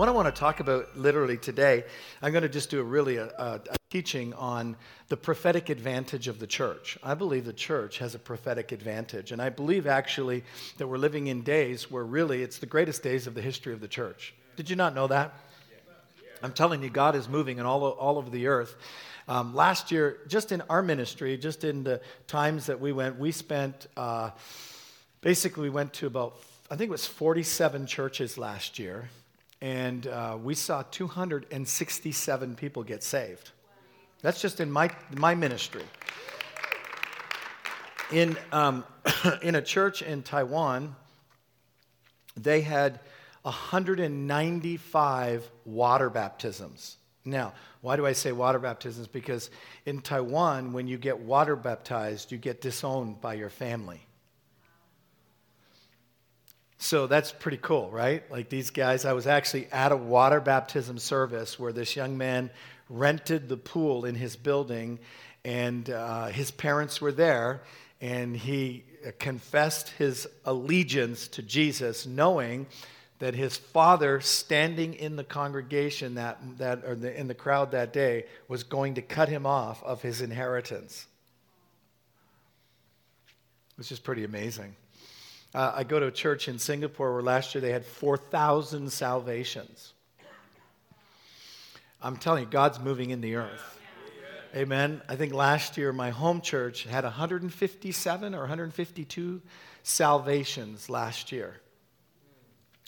What I want to talk about literally today, I'm going to just do a really a, a, a, teaching on the prophetic advantage of the church. I believe the church has a prophetic advantage, and I believe actually that we're living in days where really it's the greatest days of the history of the church. Did you not know that? I'm telling you, God is moving in all, all over the earth. Um, last year, just in our ministry, just in the times that we went, we spent uh, basically we went to about I think it was 47 churches last year and uh, we saw 267 people get saved. That's just in my, my ministry. In, um, in a church in Taiwan, they had 195 water baptisms. Now, why do I say water baptisms? Because in Taiwan, when you get water baptized, you get disowned by your family. So that's pretty cool, right? Like these guys, I was actually at a water baptism service where this young man rented the pool in his building, and uh, his parents were there, and he confessed his allegiance to Jesus, knowing that his father, standing in the congregation that, that or the, in the crowd that day, was going to cut him off of his inheritance. Which is pretty amazing. Uh, I go to a church in Singapore where last year they had 4,000 salvations. I'm telling you, God's moving in the earth. Amen. I think last year my home church had 157 or 152 salvations last year.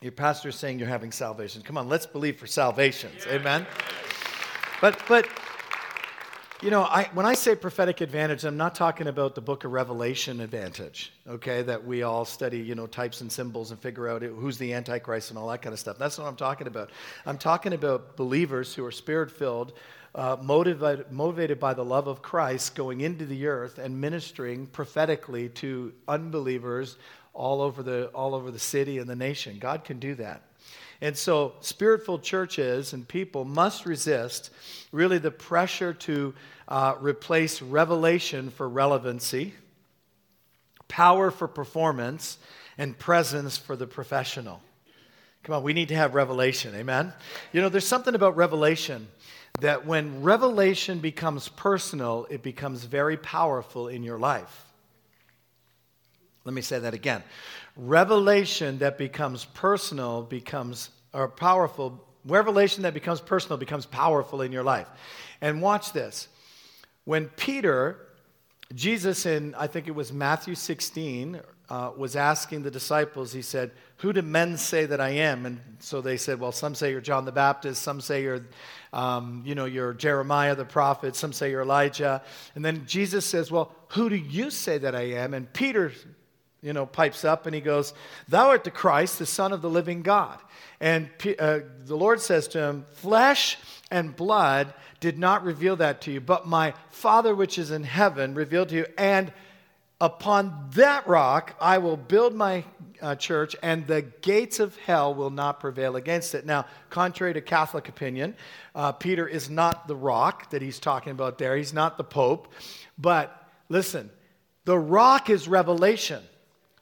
Your pastor is saying you're having salvation. Come on, let's believe for salvations. Amen. But but you know, I, when I say prophetic advantage, I'm not talking about the book of Revelation advantage, okay, that we all study, you know, types and symbols and figure out who's the Antichrist and all that kind of stuff. That's not what I'm talking about. I'm talking about believers who are spirit filled, uh, motivated, motivated by the love of Christ, going into the earth and ministering prophetically to unbelievers all over the, all over the city and the nation. God can do that. And so, spirit filled churches and people must resist really the pressure to uh, replace revelation for relevancy, power for performance, and presence for the professional. Come on, we need to have revelation. Amen? You know, there's something about revelation that when revelation becomes personal, it becomes very powerful in your life. Let me say that again. Revelation that becomes personal becomes, or powerful, revelation that becomes personal becomes powerful in your life. And watch this. When Peter, Jesus in, I think it was Matthew 16, uh, was asking the disciples, he said, Who do men say that I am? And so they said, Well, some say you're John the Baptist, some say you're, um, you know, you're Jeremiah the prophet, some say you're Elijah. And then Jesus says, Well, who do you say that I am? And Peter you know, pipes up and he goes, Thou art the Christ, the Son of the living God. And uh, the Lord says to him, Flesh and blood did not reveal that to you, but my Father which is in heaven revealed to you. And upon that rock I will build my uh, church, and the gates of hell will not prevail against it. Now, contrary to Catholic opinion, uh, Peter is not the rock that he's talking about there. He's not the Pope. But listen, the rock is revelation.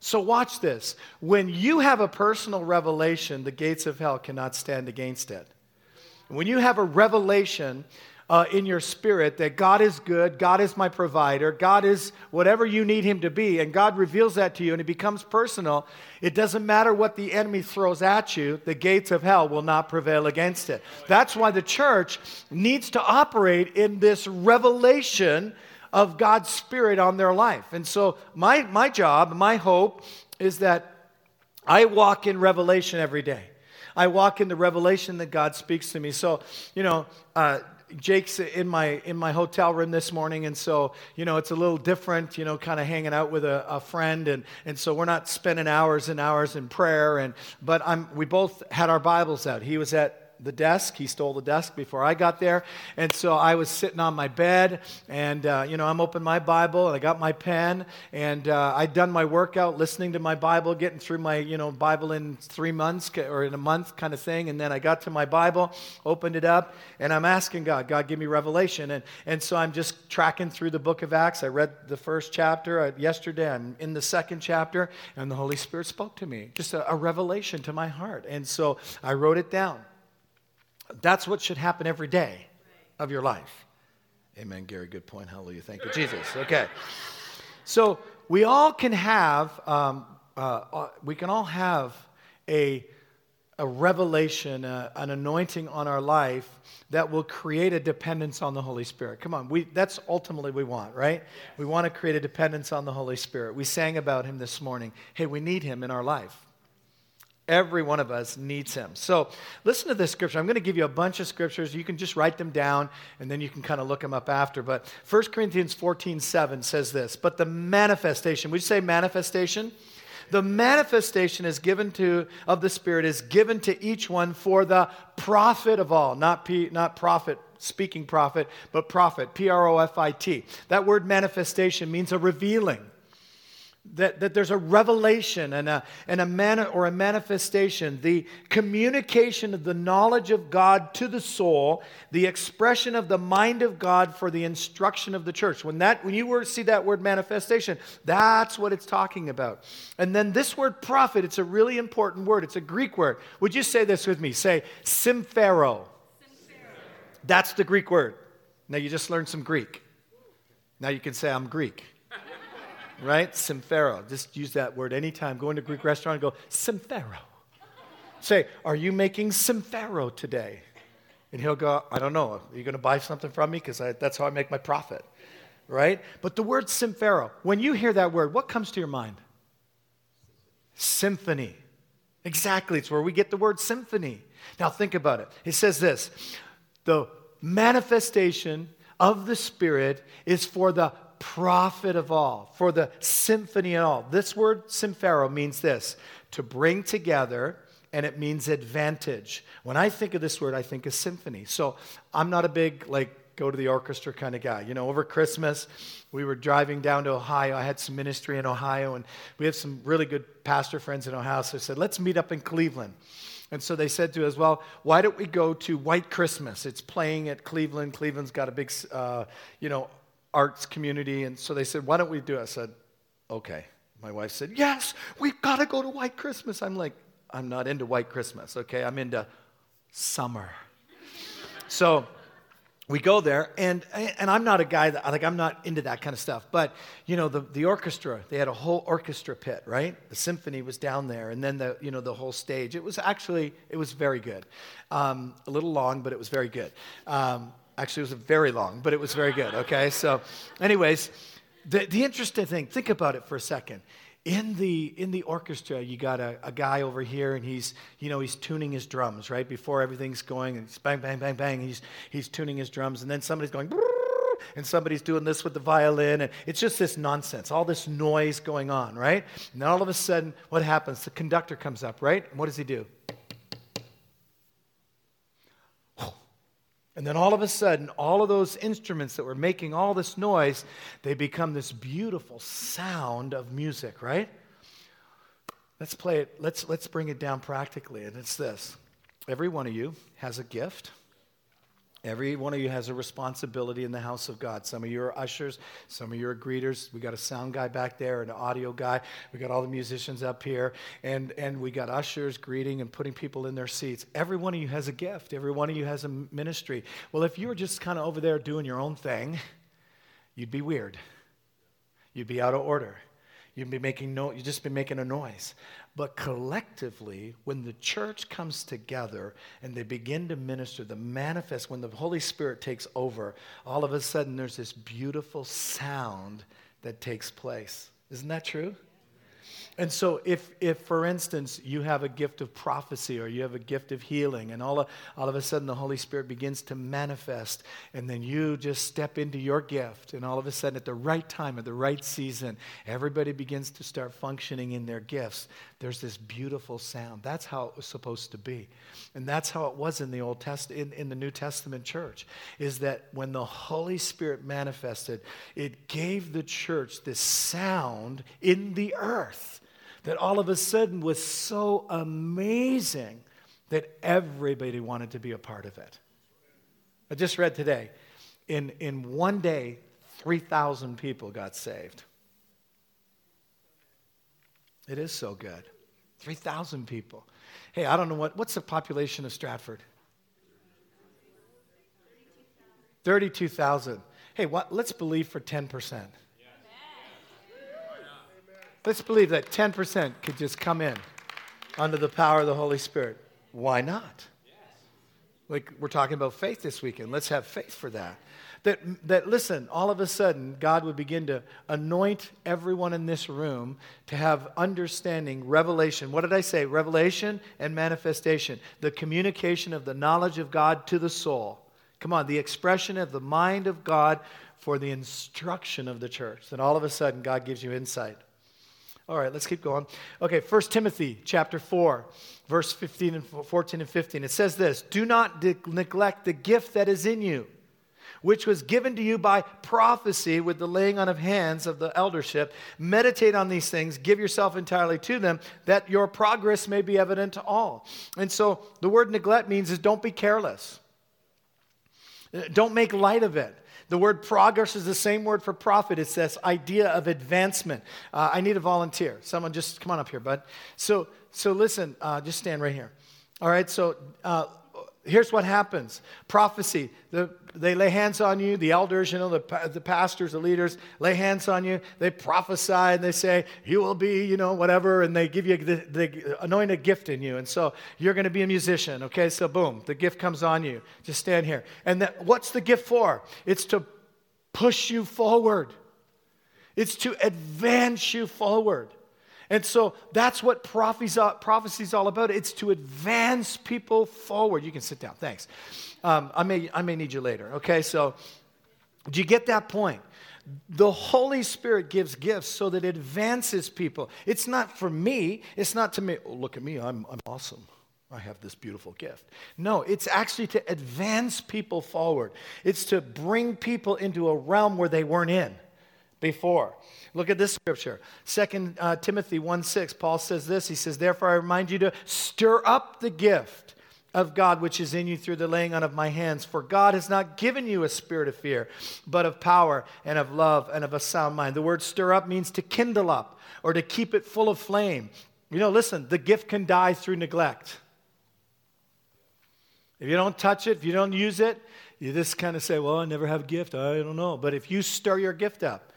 So, watch this. When you have a personal revelation, the gates of hell cannot stand against it. When you have a revelation uh, in your spirit that God is good, God is my provider, God is whatever you need Him to be, and God reveals that to you and it becomes personal, it doesn't matter what the enemy throws at you, the gates of hell will not prevail against it. That's why the church needs to operate in this revelation of God's Spirit on their life. And so, my, my job, my hope is that I walk in revelation every day. I walk in the revelation that God speaks to me. So, you know, uh, Jake's in my in my hotel room this morning, and so you know it's a little different. You know, kind of hanging out with a, a, friend, and and so we're not spending hours and hours in prayer. And but I'm we both had our Bibles out. He was at the desk. He stole the desk before I got there. And so I was sitting on my bed, and, uh, you know, I'm open my Bible, and I got my pen, and uh, I'd done my workout listening to my Bible, getting through my, you know, Bible in three months or in a month kind of thing. And then I got to my Bible, opened it up, and I'm asking God, God, give me revelation. And, and so I'm just tracking through the book of Acts. I read the first chapter uh, yesterday. I'm in the second chapter, and the Holy Spirit spoke to me, just a, a revelation to my heart. And so I wrote it down. That's what should happen every day of your life. Amen, Gary. Good point. Hallelujah. Thank you, Jesus. Okay. So we all can have, um, uh, uh, we can all have a, a revelation, uh, an anointing on our life that will create a dependence on the Holy Spirit. Come on, we, that's ultimately we want, right? We want to create a dependence on the Holy Spirit. We sang about him this morning. Hey, we need him in our life. Every one of us needs him. So listen to this scripture. I'm going to give you a bunch of scriptures. You can just write them down and then you can kind of look them up after. But 1 Corinthians 14 7 says this But the manifestation, would you say manifestation? The manifestation is given to of the Spirit is given to each one for the profit of all, not, P, not profit speaking prophet, but profit, P R O F I T. That word manifestation means a revealing that, that there's a revelation and a, and a man, or a manifestation, the communication of the knowledge of God to the soul, the expression of the mind of God for the instruction of the church. When, that, when you see that word manifestation, that's what it's talking about. And then this word prophet, it's a really important word. It's a Greek word. Would you say this with me? Say, symphero. That's the Greek word. Now you just learned some Greek. Now you can say, I'm Greek right? Symphero. Just use that word anytime. Go into a Greek restaurant and go, Symphero. Say, are you making Symphero today? And he'll go, I don't know. Are you going to buy something from me? Because that's how I make my profit, right? But the word Symphero, when you hear that word, what comes to your mind? Symphony. Exactly. It's where we get the word symphony. Now think about it. It says this the manifestation of the Spirit is for the profit of all, for the symphony and all. This word, symphero, means this to bring together, and it means advantage. When I think of this word, I think of symphony. So I'm not a big, like, go to the orchestra kind of guy. You know, over Christmas, we were driving down to Ohio. I had some ministry in Ohio, and we have some really good pastor friends in Ohio. So I said, let's meet up in Cleveland. And so they said to us, well, why don't we go to White Christmas? It's playing at Cleveland. Cleveland's got a big, uh, you know, arts community. And so they said, Why don't we do it? I said, Okay. My wife said, Yes, we've got to go to White Christmas. I'm like, I'm not into White Christmas, okay? I'm into summer. so we go there, and, and I'm not a guy that, like, I'm not into that kind of stuff. But, you know, the, the orchestra, they had a whole orchestra pit, right? The symphony was down there, and then the, you know, the whole stage. It was actually, it was very good. Um, a little long, but it was very good. Um, Actually, it was very long, but it was very good, okay? So, anyways, the, the interesting thing, think about it for a second. In the, in the orchestra, you got a, a guy over here, and he's, you know, he's tuning his drums, right? Before everything's going, and it's bang, bang, bang, bang, he's, he's tuning his drums, and then somebody's going, and somebody's doing this with the violin, and it's just this nonsense, all this noise going on, right? And then all of a sudden, what happens? The conductor comes up, right? And what does he do? And then all of a sudden, all of those instruments that were making all this noise, they become this beautiful sound of music, right? Let's play it, let's, let's bring it down practically. And it's this every one of you has a gift. Every one of you has a responsibility in the house of God. Some of you are ushers, some of you are greeters. We got a sound guy back there, an audio guy. We got all the musicians up here, and, and we got ushers greeting and putting people in their seats. Every one of you has a gift, every one of you has a ministry. Well, if you were just kind of over there doing your own thing, you'd be weird. You'd be out of order. You'd be making no, you'd just be making a noise. But collectively, when the church comes together and they begin to minister, the manifest, when the Holy Spirit takes over, all of a sudden there's this beautiful sound that takes place. Isn't that true? And so, if, if, for instance, you have a gift of prophecy or you have a gift of healing, and all of, all of a sudden the Holy Spirit begins to manifest, and then you just step into your gift, and all of a sudden, at the right time, at the right season, everybody begins to start functioning in their gifts. There's this beautiful sound. That's how it was supposed to be. And that's how it was in the Old Test in, in the New Testament church, is that when the Holy Spirit manifested, it gave the church this sound in the earth that all of a sudden was so amazing that everybody wanted to be a part of it. I just read today, in, in one day, 3,000 people got saved. It is so good. 3,000 people. Hey, I don't know what, what's the population of Stratford? 32,000. Hey, what, let's believe for 10%. Let's believe that 10% could just come in under the power of the Holy Spirit. Why not? Like we're talking about faith this weekend. Let's have faith for that. That, that, listen, all of a sudden, God would begin to anoint everyone in this room to have understanding, revelation. What did I say? Revelation and manifestation. The communication of the knowledge of God to the soul. Come on, the expression of the mind of God for the instruction of the church. Then all of a sudden, God gives you insight. All right, let's keep going. Okay, 1 Timothy chapter 4, verse 15 and 14 and 15. It says this Do not de- neglect the gift that is in you, which was given to you by prophecy with the laying on of hands of the eldership. Meditate on these things, give yourself entirely to them, that your progress may be evident to all. And so the word neglect means is don't be careless. Don't make light of it. The word progress is the same word for profit. It's this idea of advancement. Uh, I need a volunteer. Someone just come on up here, bud. So, so listen, uh, just stand right here. All right, so uh, here's what happens. Prophecy. The, they lay hands on you. The elders you know the, the pastors the leaders lay hands on you. They prophesy and they say you will be you know whatever and they give you the, the anoint a gift in you. And so you're going to be a musician okay? So boom the gift comes on you. Just stand here. And that, what's the gift for? It's to push you forward. It's to advance you forward and so that's what prophecy is all about. It's to advance people forward. You can sit down. Thanks. Um, I, may, I may need you later. Okay, so do you get that point? The Holy Spirit gives gifts so that it advances people. It's not for me. It's not to me, oh, look at me, I'm, I'm awesome. I have this beautiful gift. No, it's actually to advance people forward. It's to bring people into a realm where they weren't in before. Look at this scripture. 2 uh, Timothy 1 6, Paul says this. He says, Therefore, I remind you to stir up the gift of God which is in you through the laying on of my hands. For God has not given you a spirit of fear, but of power and of love and of a sound mind. The word stir up means to kindle up or to keep it full of flame. You know, listen, the gift can die through neglect. If you don't touch it, if you don't use it, you just kind of say, Well, I never have a gift. I don't know. But if you stir your gift up,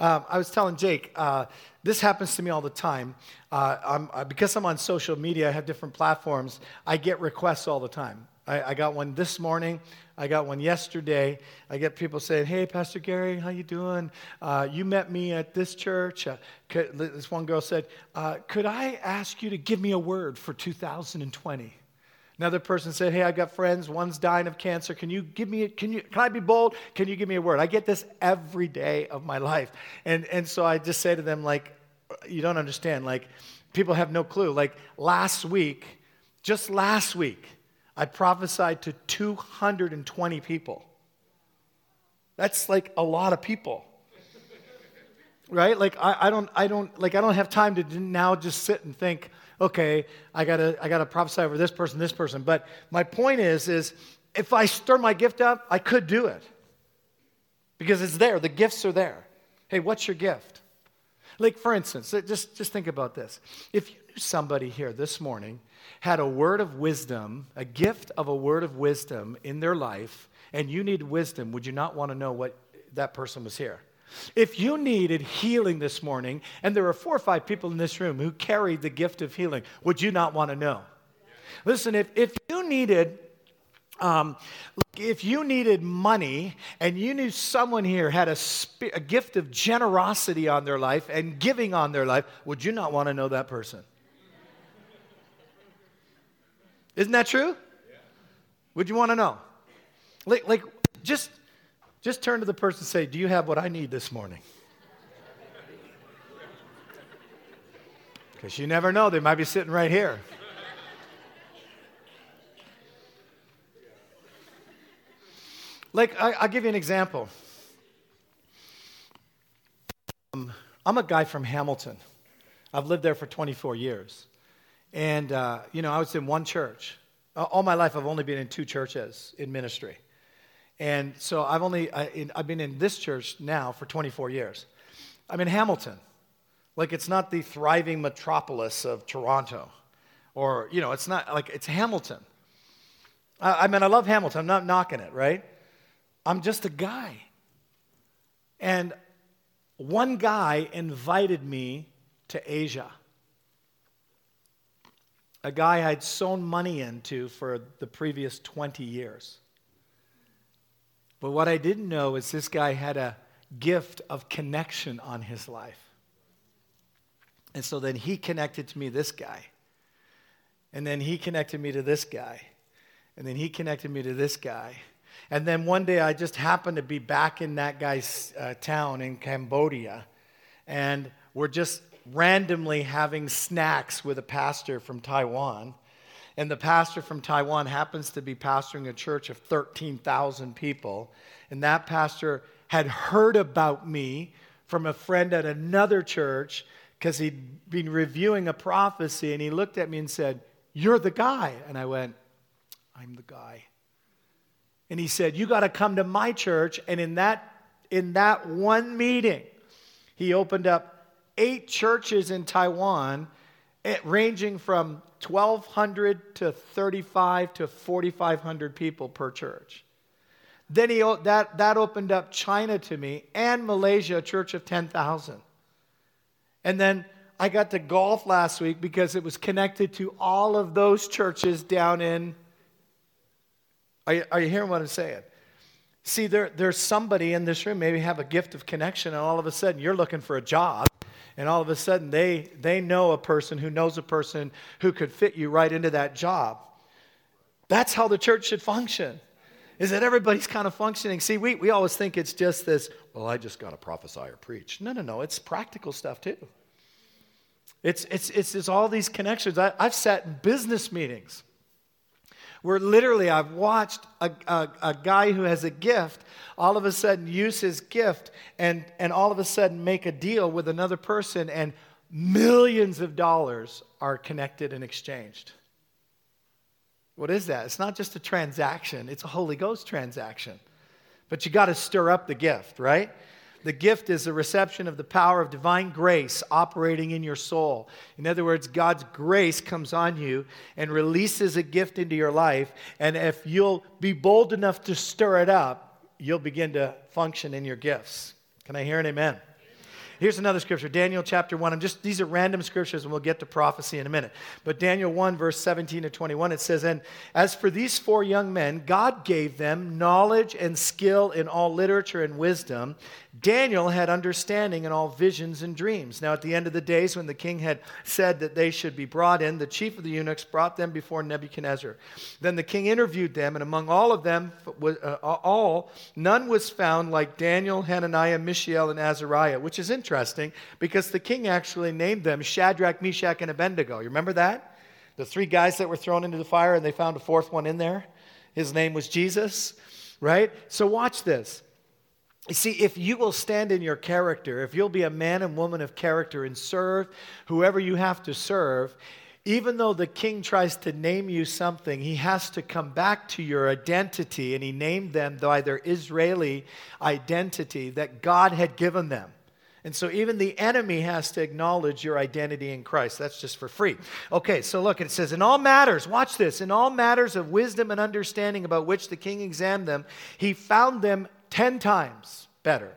um, I was telling Jake, uh, this happens to me all the time. Uh, I'm, uh, because I'm on social media, I have different platforms, I get requests all the time. I, I, got one this morning. I got one yesterday. I get people saying, "Hey, Pastor Gary, how you doing? Uh, you met me at this church." Uh, could, this one girl said, uh, "Could I ask you to give me a word for 2020?" Another person said, Hey, I've got friends. One's dying of cancer. Can you give me, can you, can I be bold? Can you give me a word? I get this every day of my life. And, and so I just say to them, like, you don't understand. Like, people have no clue. Like, last week, just last week, I prophesied to 220 people. That's like a lot of people. right? Like, I, I, don't, I, don't, like, I don't have time to now just sit and think, okay, I gotta, I gotta prophesy over this person, this person. But my point is, is if I stir my gift up, I could do it. Because it's there, the gifts are there. Hey, what's your gift? Like, for instance, uh, just, just think about this. If you knew somebody here this morning had a word of wisdom, a gift of a word of wisdom in their life, and you need wisdom, would you not want to know what that person was here? If you needed healing this morning, and there are four or five people in this room who carry the gift of healing, would you not want to know? Listen, if, if you needed um, if you needed money and you knew someone here had a, sp- a gift of generosity on their life and giving on their life, would you not want to know that person? Isn't that true? Would you want to know? Like, like just, just turn to the person and say, Do you have what I need this morning? Because you never know, they might be sitting right here. Like, I, will give you an example. Um, I'm a guy from Hamilton. I've lived there for 24 years. And, uh, you know, I was in one church. All my life, I've only been in two churches in ministry. And so I've only, I, I've been in this church now for 24 years. I'm in Hamilton. Like, it's not the thriving metropolis of Toronto. Or, you know, it's not like, it's Hamilton. I, I mean, I love Hamilton. I'm not knocking it, right? I'm just a guy. And one guy invited me to Asia. A guy I'd sown money into for the previous 20 years. But what I didn't know is this guy had a gift of connection on his life. And so then he connected to me this guy. And then he connected me to this guy. And then he connected me to this guy. And then one day I just happened to be back in that guy's uh, town in Cambodia. And we're just randomly having snacks with a pastor from Taiwan. And the pastor from Taiwan happens to be pastoring a church of 13,000 people. And that pastor had heard about me from a friend at another church because he'd been reviewing a prophecy. And he looked at me and said, You're the guy. And I went, I'm the guy. And he said, You got to come to my church. And in that, in that one meeting, he opened up eight churches in Taiwan, Eh, ranging from 1,200 to 35 to 4,500 people per church. Then he, that, that opened up China to me and Malaysia, a church of 10,000. And then I got to golf last week because it was connected to all of those churches down in are are you hearing what I'm saying? See, there, there's somebody in this room, maybe have a gift of connection, and all of a sudden you're looking for a job, and all of a sudden they, they know a person who knows a person who could fit you right into that job. That's how the church should function. Is that everybody's kind of functioning? See, we, we always think it's just this, well, I just got to prophesy or preach. No, no, no. It's practical stuff too. It's, it's, it's, it's all these connections. I, I've sat in business meetings where literally I've watched a, a, a, guy who has a gift all of a sudden use his gift and, and all of a sudden make a deal with another person, and millions of dollars are connected and exchanged. What is that? It's not just a transaction, it's a Holy Ghost transaction. But you got to stir up the gift, right? The gift is the reception of the power of divine grace operating in your soul. In other words, God's grace comes on you and releases a gift into your life. And if you'll be bold enough to stir it up, you'll begin to function in your gifts. Can I hear an amen? Here's another scripture, Daniel chapter 1. I'm just these are random scriptures and we'll get to prophecy in a minute. But Daniel 1 verse 17 to 21 it says, "And as for these four young men, God gave them knowledge and skill in all literature and wisdom, Daniel had understanding in all visions and dreams. Now, at the end of the days, when the king had said that they should be brought in, the chief of the eunuchs brought them before Nebuchadnezzar. Then the king interviewed them, and among all of them, uh, all, none was found like Daniel, Hananiah, Mishael, and Azariah, which is interesting because the king actually named them Shadrach, Meshach, and Abednego. You remember that? The three guys that were thrown into the fire, and they found a fourth one in there. His name was Jesus, right? So, watch this. You see, if you will stand in your character, if you'll be a man and woman of character and serve whoever you have to serve, even though the king tries to name you something, he has to come back to your identity, and he named them by their Israeli identity that God had given them. And so even the enemy has to acknowledge your identity in Christ. That's just for free. Okay, so look, it says, In all matters, watch this, in all matters of wisdom and understanding about which the king examined them, he found them 10 times better.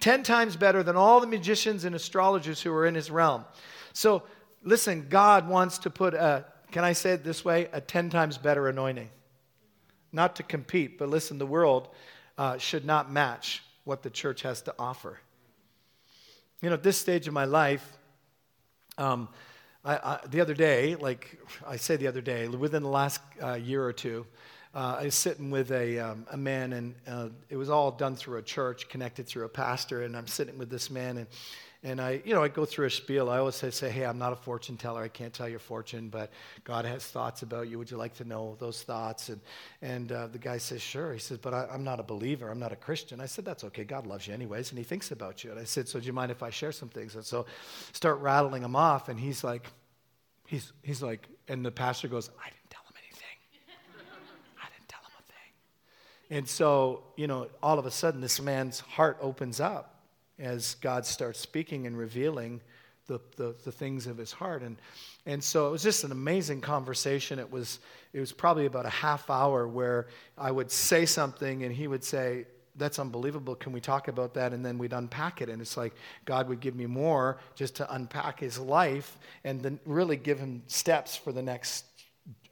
10 times better than all the magicians and astrologers who were in his realm. So, listen, God wants to put a, can I say it this way, a 10 times better anointing. not to compete, but listen, the world uh, should not match what the church has to offer. You know, at this stage of my life, um, I, I, the other day, like I say the other day, within the last uh, year or two, uh, I was sitting with a, um, a man, and uh, it was all done through a church, connected through a pastor. And I'm sitting with this man, and and I, you know, I go through a spiel. I always say, say, hey, I'm not a fortune teller. I can't tell your fortune, but God has thoughts about you. Would you like to know those thoughts? And, and uh, the guy says, sure. He says, but I, am not a believer. I'm not a Christian. I said, that's okay. God loves you anyways, and he thinks about you. And I said, so do you mind if I share some things? And so start rattling them off, and he's like, he's, he's like, and the pastor goes, I didn't tell him anything. I didn't tell him a thing. And so, you know, all of a sudden, this man's heart opens up as God starts speaking and revealing the, the, the, things of his heart. And, and so it was just an amazing conversation. It was, it was probably about a half hour where I would say something and he would say, That's unbelievable. Can we talk about that? And then we'd unpack it. And it's like God would give me more just to unpack his life and then really give him steps for the next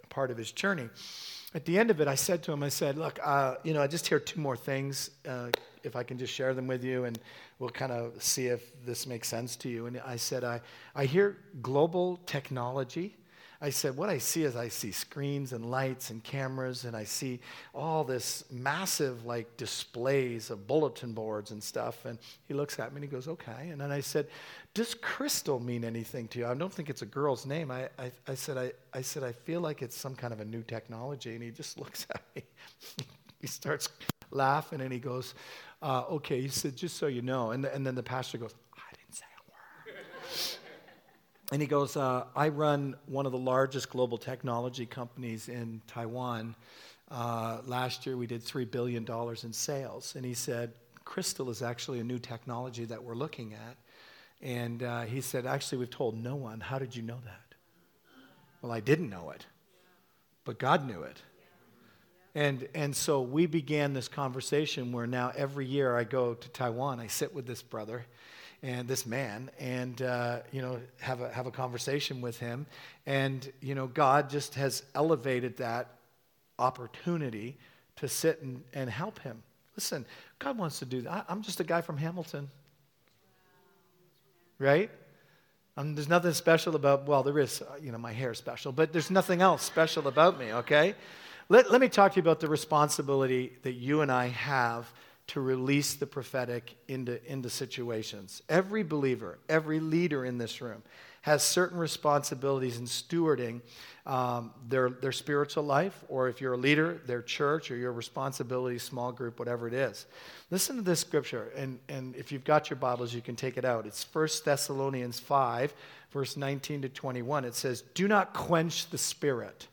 part of his journey. At the end of it, I said to him, I said, Look, uh, you know, I just hear two more things. Uh, if I can just share them with you, and we'll kind of see if this makes sense to you. And I said, I, I hear global technology. I said, what I see is I see screens and lights and cameras, and I see all this massive like displays of bulletin boards and stuff. And he looks at me and he goes, okay. And then I said, does crystal mean anything to you? I don't think it's a girl's name. I, I, I said, I, I said, I feel like it's some kind of a new technology. And he just looks at me. he starts laughing and he goes, uh, okay, he said, just so you know. And, and then the pastor goes, I didn't say a word. And he goes, uh, I run one of the largest global technology companies in Taiwan. Uh, last year we did $3 billion in sales. And he said, Crystal is actually a new technology that we're looking at. And uh, he said, actually, we've told no one. How did you know that? Well, I didn't know it, but God knew it. And, and so we began this conversation where now every year I go to Taiwan, I sit with this brother and this man and, uh, you know, have a, have a conversation with him. And, you know, God just has elevated that opportunity to sit and, and help him. Listen, God wants to do that. I, am just a guy from Hamilton. Right? Um, there's nothing special about, well, there is, uh, you know, my hair is special, but there's nothing else special about me, okay? Let, let me talk to you about the responsibility that you and I have to release the prophetic into, into situations. Every believer, every leader in this room has certain responsibilities in stewarding um, their, their spiritual life, or if you're a leader, their church, or your responsibility, small group, whatever it is. Listen to this scripture, and, and if you've got your Bibles, you can take it out. It's 1 Thessalonians 5, verse 19 to 21. It says, Do not quench the spirit.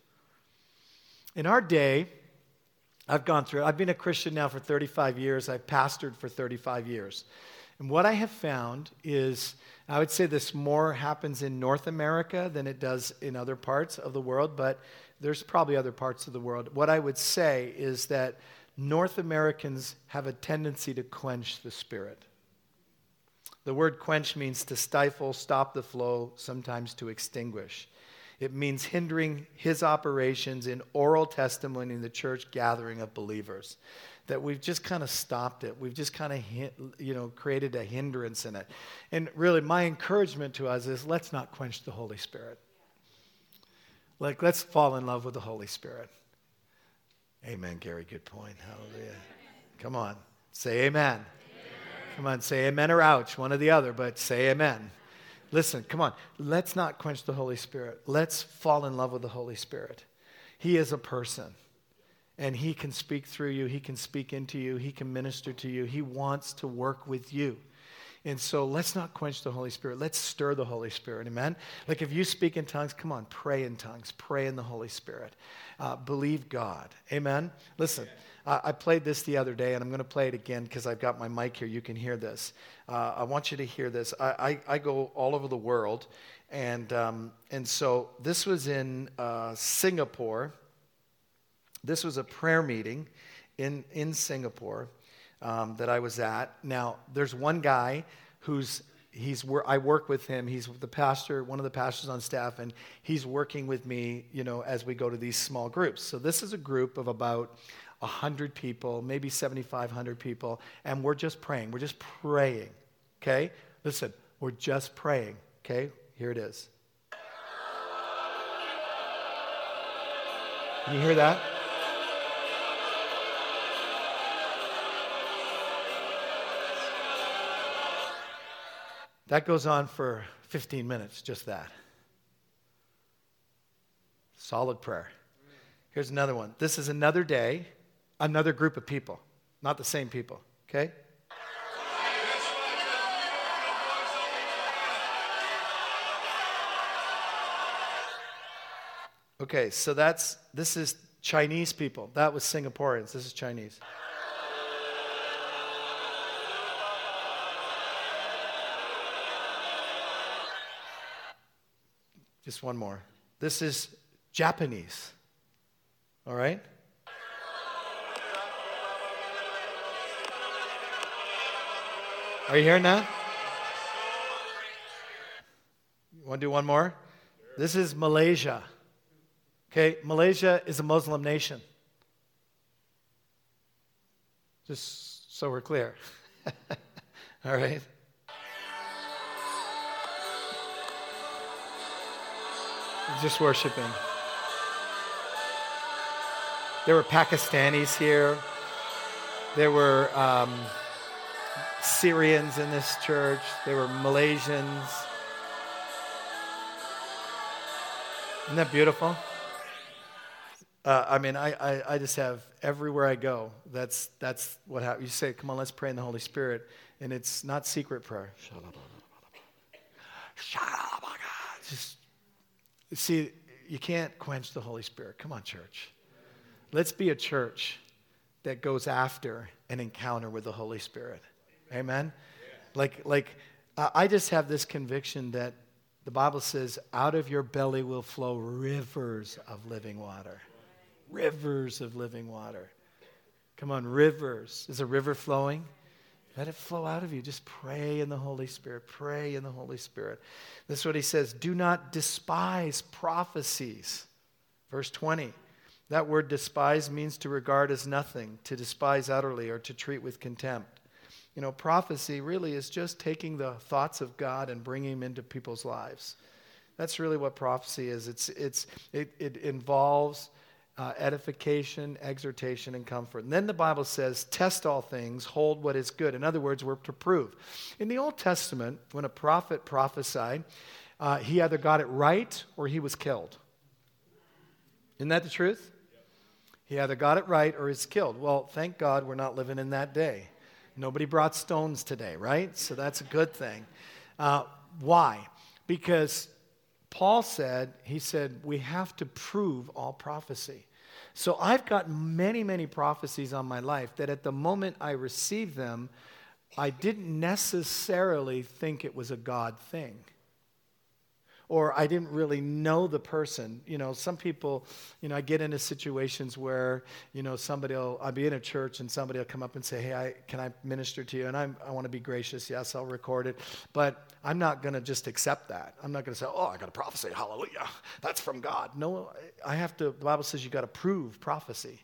In our day, I've gone through. I've been a Christian now for 35 years. I've pastored for 35 years. And what I have found is, I would say this more happens in North America than it does in other parts of the world, but there's probably other parts of the world. What I would say is that North Americans have a tendency to quench the spirit. The word quench means to stifle, stop the flow, sometimes to extinguish. It means hindering his operations in oral testimony in the church gathering of believers. That we've just kind of stopped it. We've just kind of, you know, created a hindrance in it. And really, my encouragement to us is let's not quench the Holy Spirit. Like, let's fall in love with the Holy Spirit. Amen, Gary. Good point. Hallelujah. Come on. Say amen. amen. Come on, say amen or ouch, one or the other, but say amen. Listen, come on. Let's not quench the Holy Spirit. Let's fall in love with the Holy Spirit. He is a person, and He can speak through you, He can speak into you, He can minister to you. He wants to work with you. And so let's not quench the Holy Spirit. Let's stir the Holy Spirit. Amen? Like if you speak in tongues, come on, pray in tongues. Pray in the Holy Spirit. Uh, believe God. Amen? Listen. I played this the other day, and I'm going to play it again because I've got my mic here. You can hear this. Uh, I want you to hear this. I, I, I, go all over the world, and, um, and so this was in uh, Singapore. This was a prayer meeting in, in Singapore um, that I was at. Now, there's one guy who's he's I work with him. He's the pastor, one of the pastors on staff, and he's working with me, you know, as we go to these small groups. So this is a group of about 100 people, maybe 7,500 people, and we're just praying. We're just praying, okay? Listen, we're just praying, okay? Here it is. You hear that? That goes on for 15 minutes, just that. Solid prayer. Here's another one. This is another day, another group of people, not the same people, okay? Okay, so that's this is Chinese people. That was Singaporeans. This is Chinese. Just one more. This is Japanese. All right? Are you hearing that? You want to do one more? This is Malaysia. Okay, Malaysia is a Muslim nation. Just so we're clear. All right? just worshiping. There were Pakistanis here. There were um, Syrians in this church. There were Malaysians. Isn't that beautiful? Uh, I mean, I, I, I, just have everywhere I go. That's, that's what happens. You say, come on, let's pray in the Holy Spirit. And it's not secret prayer. Just See, you can't quench the Holy Spirit. Come on, church. Let's be a church that goes after an encounter with the Holy Spirit. Amen? Like, like I just have this conviction that the Bible says, out of your belly will flow rivers of living water. Rivers of living water. Come on, rivers. Is a river flowing? Let it flow out of you. Just pray in the Holy Spirit. Pray in the Holy Spirit. This is what he says do not despise prophecies. Verse 20. That word despise means to regard as nothing, to despise utterly, or to treat with contempt. You know, prophecy really is just taking the thoughts of God and bringing them into people's lives. That's really what prophecy is. It's, it's, it, it involves uh, edification, exhortation, and comfort. And then the Bible says, test all things, hold what is good. In other words, we're to prove. In the Old Testament, when a prophet prophesied, uh, he either got it right or he was killed. Isn't that the truth? He either got it right or is killed. Well, thank God we're not living in that day. Nobody brought stones today, right? So that's a good thing. Uh, why? Because Paul said, he said, we have to prove all prophecy. So I've got many, many prophecies on my life that at the moment I received them, I didn't necessarily think it was a God thing or I didn't really know the person. You know, some people, you know, I get into situations where, you know, somebody will, I'll be in a church and somebody will come up and say, hey, I, can I minister to you? And I'm, I want to be gracious. Yes, I'll record it. But I'm not going to just accept that. I'm not going to say, oh, I got a prophecy. Hallelujah. That's from God. No, I have to, the Bible says you got to prove prophecy.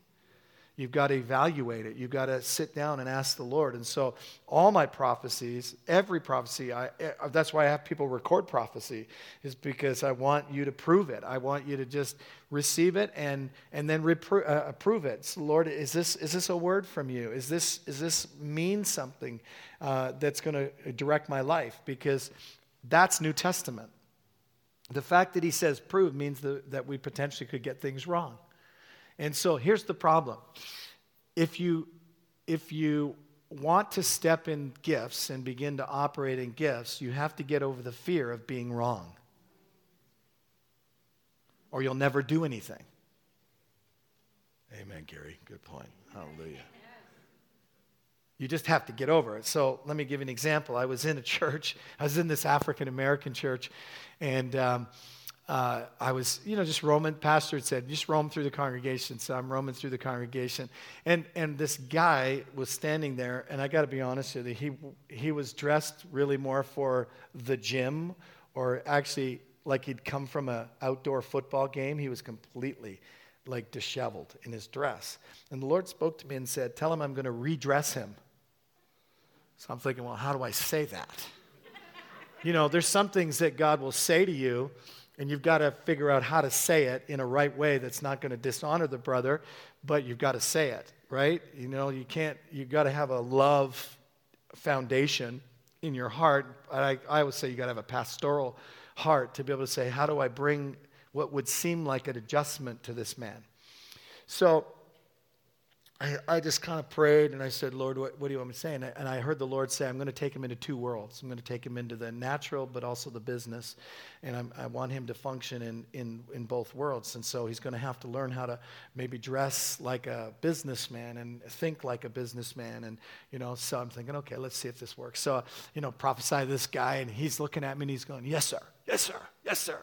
You've got to evaluate it. You've got to sit down and ask the Lord. And so, all my prophecies, every prophecy, I, eh, that's why I have people record prophecy, is because I want you to prove it. I want you to just receive it and, and then repro- uh, approve it. So, Lord, is this, is this a word from you? Is this, is this mean something uh, that's going to direct my life? Because that's New Testament. The fact that he says prove means that, that we potentially could get things wrong. And so here's the problem. If you, if you want to step in gifts and begin to operate in gifts, you have to get over the fear of being wrong. Or you'll never do anything. Amen, Gary. Good point. Hallelujah. You just have to get over it. So let me give you an example. I was in a church, I was in this African American church, and um, uh, I was, you know, just roaming. Pastor had said, just roam through the congregation. So I'm roaming through the congregation, and and this guy was standing there, and I got to be honest with you, he he was dressed really more for the gym, or actually like he'd come from an outdoor football game. He was completely like disheveled in his dress, and the Lord spoke to me and said, "Tell him I'm going to redress him." So I'm thinking, well, how do I say that? you know, there's some things that God will say to you and you've got to figure out how to say it in a right way that's not going to dishonor the brother, but you've got to say it, right? You know, you can't, you've got to have a love foundation in your heart. I, I always say you've got to have a pastoral heart to be able to say, how do I bring what would seem like an adjustment to this man? So I, I just kind of prayed and I said, Lord, what, what do you want me to say? And I, and I heard the Lord say, I'm going to take him into two worlds. I'm going to take him into the natural, but also the business. And I'm, i want him to function in, in, in both worlds. And so he's going to have to learn how to maybe dress like a businessman and think like a businessman. And, you know, so I'm thinking, okay, let's see if this works. So, you know, prophesy this guy, and he's looking at me and he's going, Yes, sir. Yes, sir. Yes, sir.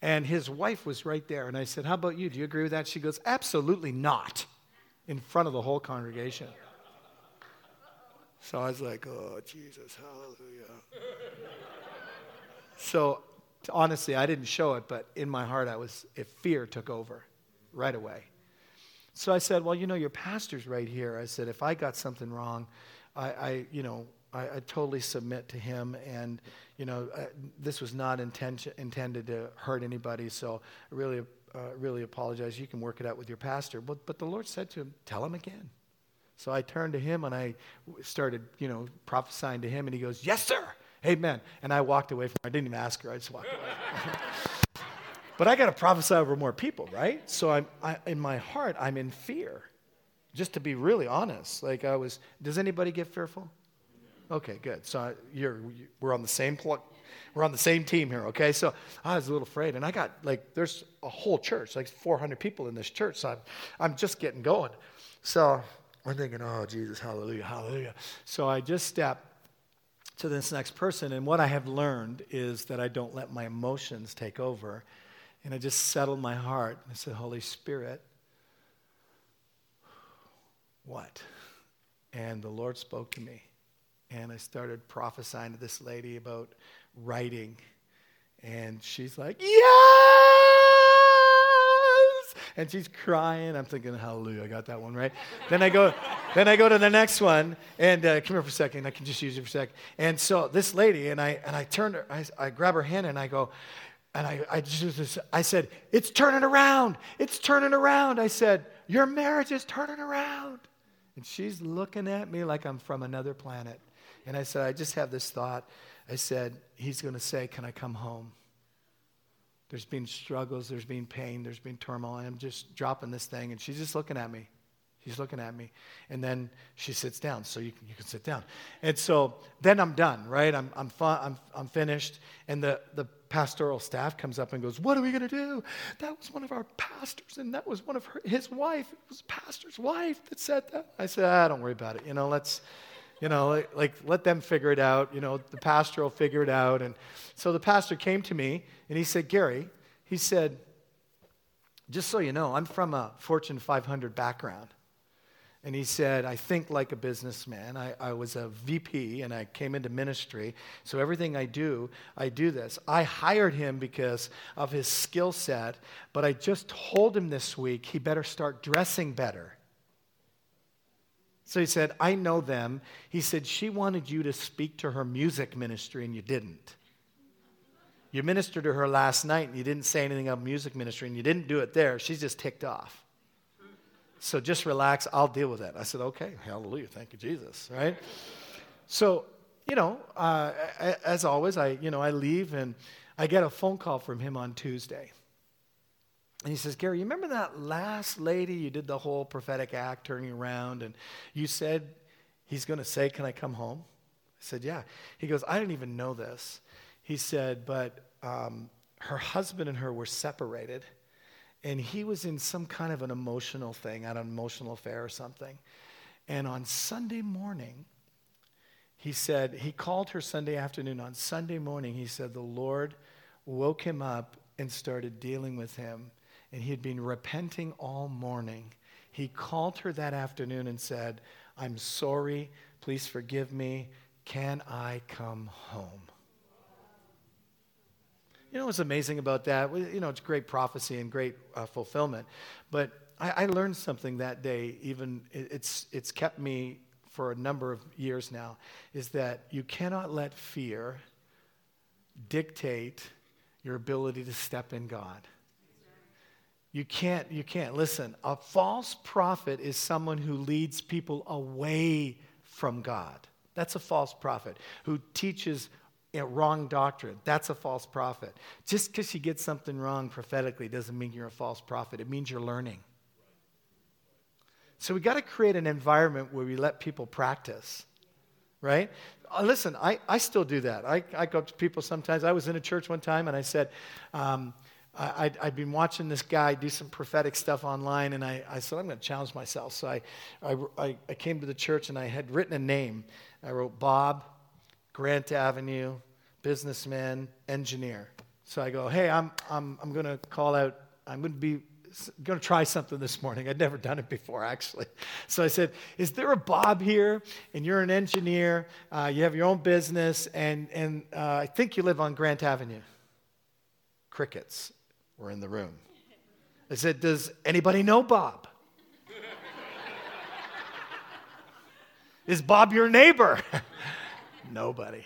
And his wife was right there. And I said, How about you? Do you agree with that? She goes, Absolutely not in front of the whole congregation. So I was like, oh, Jesus, hallelujah. so honestly, I didn't show it, but in my heart, I was, if fear took over right away. So I said, well, you know, your pastor's right here. I said, if I got something wrong, I, I you know, I, I, totally submit to him. And, you know, uh, this was not intention, intended to hurt anybody. So I really uh, really apologize. You can work it out with your pastor. But, but the Lord said to him, Tell him again. So I turned to him and I started, you know, prophesying to him. And he goes, Yes, sir. Amen. And I walked away from her. I didn't even ask her. I just walked away. but I got to prophesy over more people, right? So I'm, I, in my heart, I'm in fear. Just to be really honest. Like I was, does anybody get fearful? Okay, good. So you're, we're on the same pl- we're on the same team here, okay? So I was a little afraid, and I got like, there's a whole church, like 400 people in this church, so I'm, I'm just getting going. So I'm thinking, oh, Jesus, hallelujah, hallelujah. So I just step to this next person, and what I have learned is that I don't let my emotions take over, and I just settle my heart. I said, Holy Spirit, what? And the Lord spoke to me, and I started prophesying to this lady about writing. And she's like, Yes! And she's crying. I'm thinking, Hallelujah, I got that one right. then I go, then I go to the next one, and uh, come here for a second. I can just use you for a second. And so this lady, and I and I turned her, I, I grab her hand and I go, and I, I just I said, It's turning around. It's turning around. I said, Your marriage is turning around. And she's looking at me like I'm from another planet. And I said, I just have this thought. I said, He's going to say, Can I come home? There's been struggles, there's been pain, there's been turmoil. And I'm just dropping this thing, and she's just looking at me. She's looking at me. And then she sits down, so you can, you can sit down. And so then I'm done, right? I'm, I'm, I'm, I'm finished. And the, the pastoral staff comes up and goes, What are we going to do? That was one of our pastors, and that was one of her, his wife. It was pastor's wife that said that. I said, Ah, don't worry about it. You know, let's you know, like, like, let them figure it out. You know, the pastor will figure it out. And so the pastor came to me and he said, Gary, he said, just so you know, I'm from a Fortune 500 background. And he said, I think like a businessman. I, I was a VP and I came into ministry. So everything I do, I do this. I hired him because of his skill set, but I just told him this week he better start dressing better. So he said, I know them. He said, She wanted you to speak to her music ministry and you didn't. You ministered to her last night and you didn't say anything about music ministry and you didn't do it there. She's just ticked off. So just relax. I'll deal with that. I said, Okay, hallelujah. Thank you, Jesus. Right? So, you know, uh, as always, I, you know, I leave and I get a phone call from him on Tuesday. And he says, Gary, you remember that last lady you did the whole prophetic act turning around and you said he's going to say, Can I come home? I said, Yeah. He goes, I didn't even know this. He said, But um, her husband and her were separated and he was in some kind of an emotional thing, an emotional affair or something. And on Sunday morning, he said, he called her Sunday afternoon. On Sunday morning, he said, the Lord woke him up and started dealing with him. And he had been repenting all morning. He called her that afternoon and said, I'm sorry. Please forgive me. Can I come home? You know what's amazing about that? You know, it's great prophecy and great uh, fulfillment. But I, I, learned something that day, even it's, it's kept me for a number of years now, is that you cannot let fear dictate your ability to step in God. You can't, you can't. Listen, a false prophet is someone who leads people away from God. That's a false prophet who teaches know, wrong doctrine. That's a false prophet. Just because you get something wrong prophetically doesn't mean you're a false prophet. It means you're learning. So we got to create an environment where we let people practice, right? Uh, listen, I, I still do that. I, I go up to people sometimes. I was in a church one time and I said, um, I, I'd, I'd, been watching this guy do some prophetic stuff online, and I, I said, I'm going to challenge myself. So I, I, I came to the church and I had written a name. I wrote Bob, Grant Avenue, businessman, engineer. So I go, hey, I'm, I'm, I'm going to call out, I'm going to be going to try something this morning. I'd never done it before, actually. So I said, Is there a Bob here? And you're an engineer, uh, you have your own business, and, and uh, I think you live on Grant Avenue. Crickets were in the room. I said, Does anybody know Bob? Is Bob your neighbor? Nobody.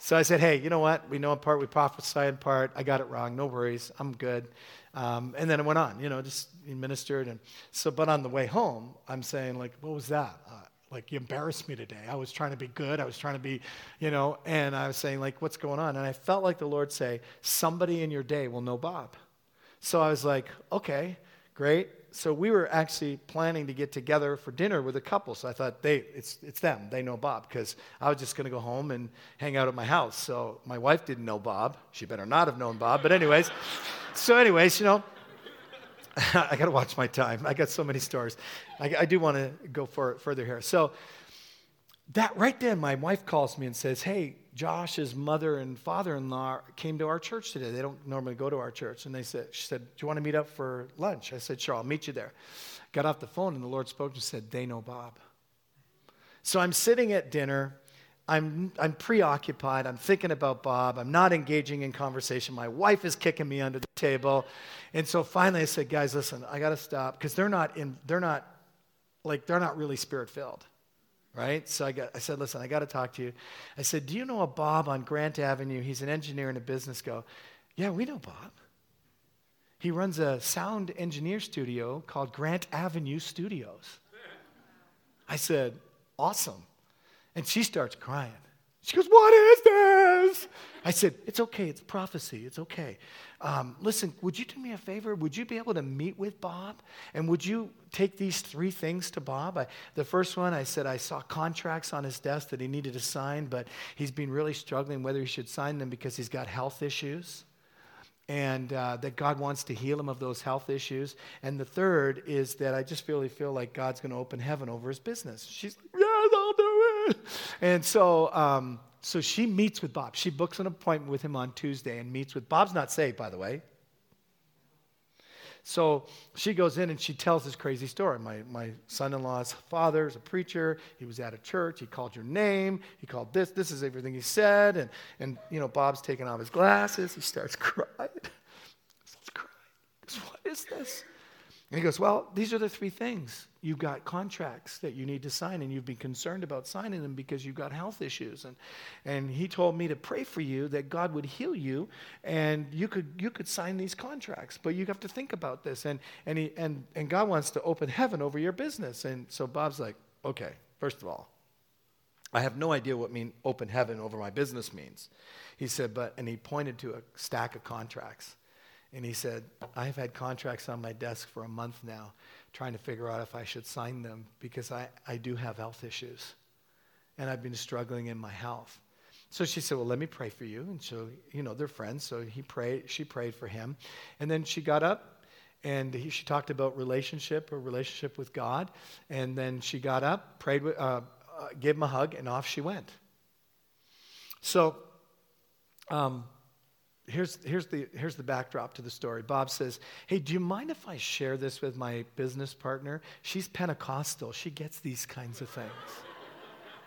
So I said, Hey, you know what? We know in part, we prophesy in part. I got it wrong. No worries. I'm good. Um, and then it went on, you know, just ministered. And so, but on the way home, I'm saying, like, what was that? Uh, like, you embarrassed me today. I was trying to be good. I was trying to be, you know, and I was saying, like, what's going on? And I felt like the Lord say, somebody in your day will know Bob. So I was like, okay, great. So we were actually planning to get together for dinner with a couple. So I thought they, it's, it's them. They know Bob because I was just going to go home and hang out at my house. So my wife didn't know Bob. She better not have known Bob. But anyways, so, anyways, you know, I got to watch my time. I got so many stories. I, I do want to go for, further here. So, that right then, my wife calls me and says, Hey, Josh's mother and father in law came to our church today. They don't normally go to our church. And they said, She said, Do you want to meet up for lunch? I said, Sure, I'll meet you there. Got off the phone, and the Lord spoke and said, They know Bob. So I'm sitting at dinner I'm, I'm preoccupied. I'm thinking about Bob. I'm not engaging in conversation. My wife is kicking me under the table. And so finally I said, guys, listen, I got to stop because they're not in, they're not, like, they're not really spirit filled. Right? So I, got, I said, listen, I got to talk to you. I said, do you know a Bob on Grant Avenue? He's an engineer in a business. Go, yeah, we know Bob. He runs a sound engineer studio called Grant Avenue Studios. I said, awesome. And she starts crying. She goes, What is this? I said, It's okay. It's prophecy. It's okay. Um, listen, would you do me a favor? Would you be able to meet with Bob? And would you take these three things to Bob? I, the first one, I said, I saw contracts on his desk that he needed to sign, but he's been really struggling whether he should sign them because he's got health issues and uh, that God wants to heal him of those health issues. And the third is that I just really feel like God's going to open heaven over his business. She's like, yes, I'll do it. and so, um, so she meets with Bob. She books an appointment with him on Tuesday and meets with Bob's not saved, by the way. So she goes in and she tells this crazy story. My, my son in law's father is a preacher. He was at a church. He called your name. He called this. This is everything he said. And, and you know, Bob's taking off his glasses. He starts crying. He starts crying. What is this? And he goes, Well, these are the three things. You've got contracts that you need to sign, and you've been concerned about signing them because you've got health issues. And, and he told me to pray for you that God would heal you, and you could, you could sign these contracts. But you have to think about this. And, and, he, and, and God wants to open heaven over your business. And so Bob's like, Okay, first of all, I have no idea what mean open heaven over my business means. He said, but, and he pointed to a stack of contracts. And he said, I've had contracts on my desk for a month now, trying to figure out if I should sign them because I, I do have health issues. And I've been struggling in my health. So she said, Well, let me pray for you. And so, you know, they're friends. So he prayed, she prayed for him. And then she got up and he, she talked about relationship, her relationship with God. And then she got up, prayed, uh, uh, gave him a hug, and off she went. So, um, here's, here's, the, here's the backdrop to the story. Bob says, Hey, do you mind if I share this with my business partner? She's Pentecostal. She gets these kinds of things.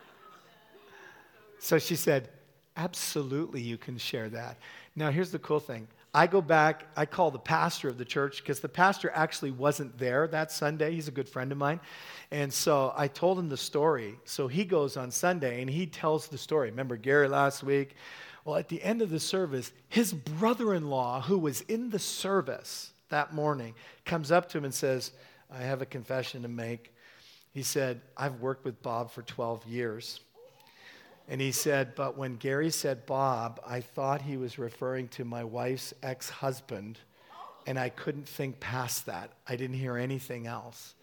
so she said, Absolutely, you can share that. Now, here's the cool thing. I go back, I call the pastor of the church because the pastor actually wasn't there that Sunday. He's a good friend of mine. And so I told him the story. So he goes on Sunday and he tells the story. Remember Gary last week? Well, at the end of the service, his brother in law, who was in the service that morning, comes up to him and says, I have a confession to make. He said, I've worked with Bob for 12 years. And he said, But when Gary said Bob, I thought he was referring to my wife's ex husband, and I couldn't think past that. I didn't hear anything else.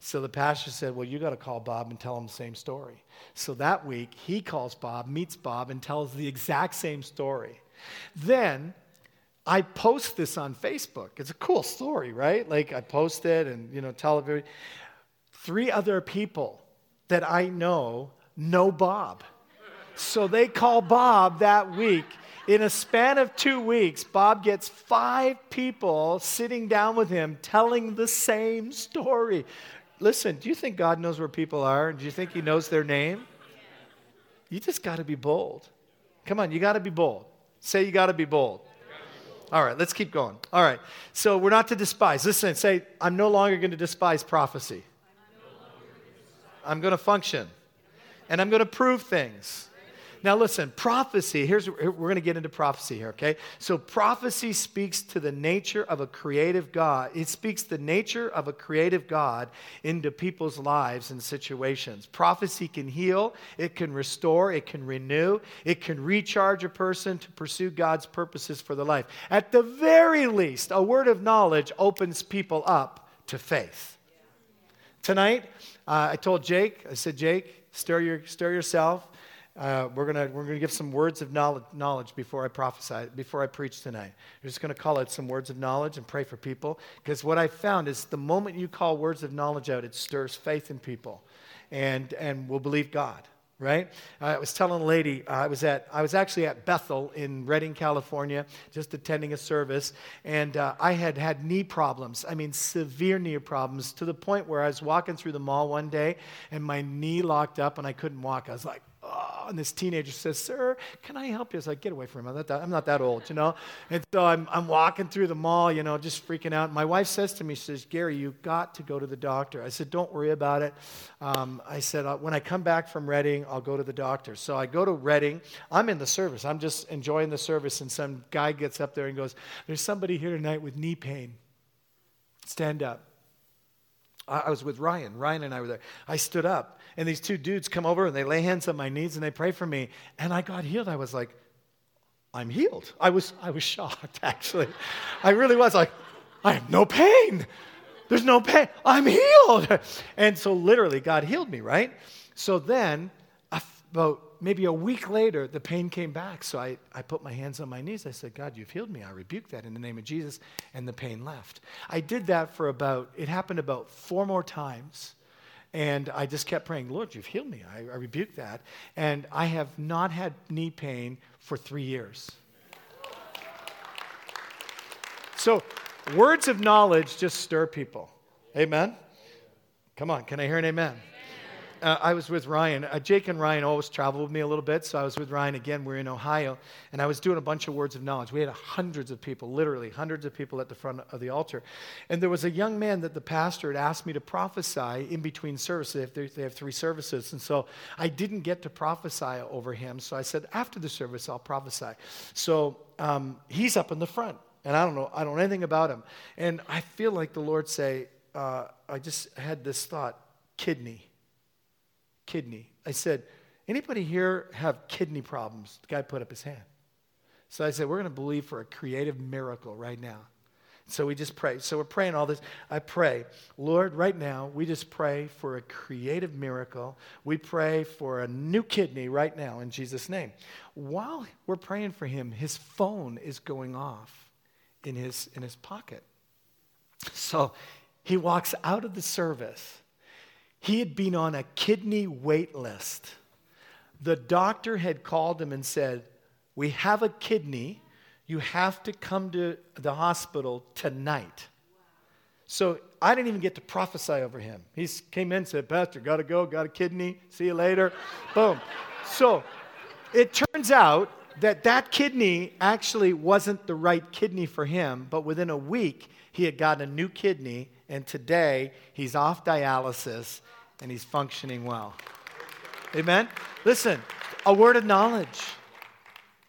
So the pastor said, Well, you got to call Bob and tell him the same story. So that week, he calls Bob, meets Bob, and tells the exact same story. Then I post this on Facebook. It's a cool story, right? Like I post it and, you know, tell everybody. Three other people that I know know Bob. So they call Bob that week. In a span of two weeks, Bob gets five people sitting down with him telling the same story. Listen, do you think God knows where people are? Do you think He knows their name? You just got to be bold. Come on, you got to be bold. Say you got to be bold. All right, let's keep going. All right, so we're not to despise. Listen, say, I'm no longer going to despise prophecy. I'm going to function, and I'm going to prove things. Now, listen, prophecy, here's, we're going to get into prophecy here, okay? So, prophecy speaks to the nature of a creative God. It speaks the nature of a creative God into people's lives and situations. Prophecy can heal, it can restore, it can renew, it can recharge a person to pursue God's purposes for their life. At the very least, a word of knowledge opens people up to faith. Tonight, uh, I told Jake, I said, Jake, stir, your, stir yourself. Uh, we're going we're gonna give some words of knowledge, knowledge before I prophesy, before I preach tonight. We're just going to call it some words of knowledge and pray for people. Because what I found is the moment you call words of knowledge out, it stirs faith in people and, and will believe God right? I was telling a lady, I was at, I was actually at Bethel in Redding, California, just attending a service, and uh, I had had knee problems. I mean, severe knee problems to the point where I was walking through the mall one day, and my knee locked up, and I couldn't walk. I was like, oh, and this teenager says, Sir, can I help you? I was like, Get away from him. I'm not that, I'm not that old, you know? And so I'm, I'm walking through the mall, you know, just freaking out. My wife says to me, She says, Gary, you've got to go to the doctor. I said, Don't worry about it. Um, I said, uh, When I come back from Redding, I'll go to the doctor. So I go to Redding. I'm in the service. I'm just enjoying the service. And some guy gets up there and goes, There's somebody here tonight with knee pain. Stand up. I was with Ryan. Ryan and I were there. I stood up, and these two dudes come over and they lay hands on my knees and they pray for me, and I got healed. I was like, I'm healed. I was, I was shocked, actually. I really was like, I have no pain. There's no pain. I'm healed. And so, literally, God healed me, right? So then, about maybe a week later, the pain came back. So I, I put my hands on my knees. I said, God, you've healed me. I rebuke that in the name of Jesus. And the pain left. I did that for about, it happened about four more times. And I just kept praying, Lord, you've healed me. I, I rebuke that. And I have not had knee pain for three years. So, words of knowledge just stir people. Amen? Come on, can I hear an amen? Uh, I was with Ryan. Uh, Jake and Ryan always travel with me a little bit, so I was with Ryan again. We're in Ohio, and I was doing a bunch of words of knowledge. We had hundreds of people, literally hundreds of people at the front of the altar. And there was a young man that the pastor had asked me to prophesy in between services. They have three services, and so I didn't get to prophesy over him. So I said, after the service, I'll prophesy. So um, he's up in the front, and I don't know, I don't know anything about him. And I feel like the Lord say, uh, I just had this thought, kidney kidney. I said, anybody here have kidney problems? The guy put up his hand. So I said, we're going to believe for a creative miracle right now. So we just pray. So we're praying all this. I pray, Lord, right now, we just pray for a creative miracle. We pray for a new kidney right now in Jesus' name. While we're praying for him, his phone is going off in his, in his pocket. So he walks out of the service he had been on a kidney wait list. The doctor had called him and said, We have a kidney. You have to come to the hospital tonight. So I didn't even get to prophesy over him. He came in and said, Pastor, got to go, got a kidney, see you later. Boom. So it turns out that that kidney actually wasn't the right kidney for him, but within a week, he had gotten a new kidney, and today he's off dialysis and he's functioning well. Amen? Listen, a word of knowledge.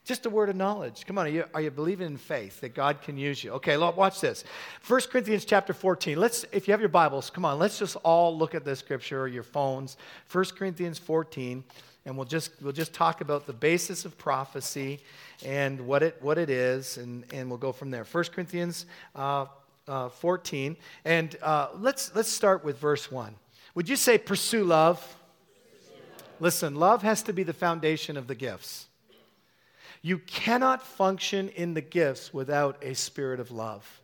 Just a word of knowledge. Come on, are you, are you believing in faith that God can use you? Okay, watch this. 1 Corinthians chapter 14. Let's, if you have your Bibles, come on, let's just all look at this scripture or your phones. 1 Corinthians 14, and we'll just, we'll just talk about the basis of prophecy and what it, what it is, and, and we'll go from there. 1 Corinthians uh, uh, 14, and uh, let's, let's start with verse 1. Would you say, pursue love? Listen, love has to be the foundation of the gifts. You cannot function in the gifts without a spirit of love.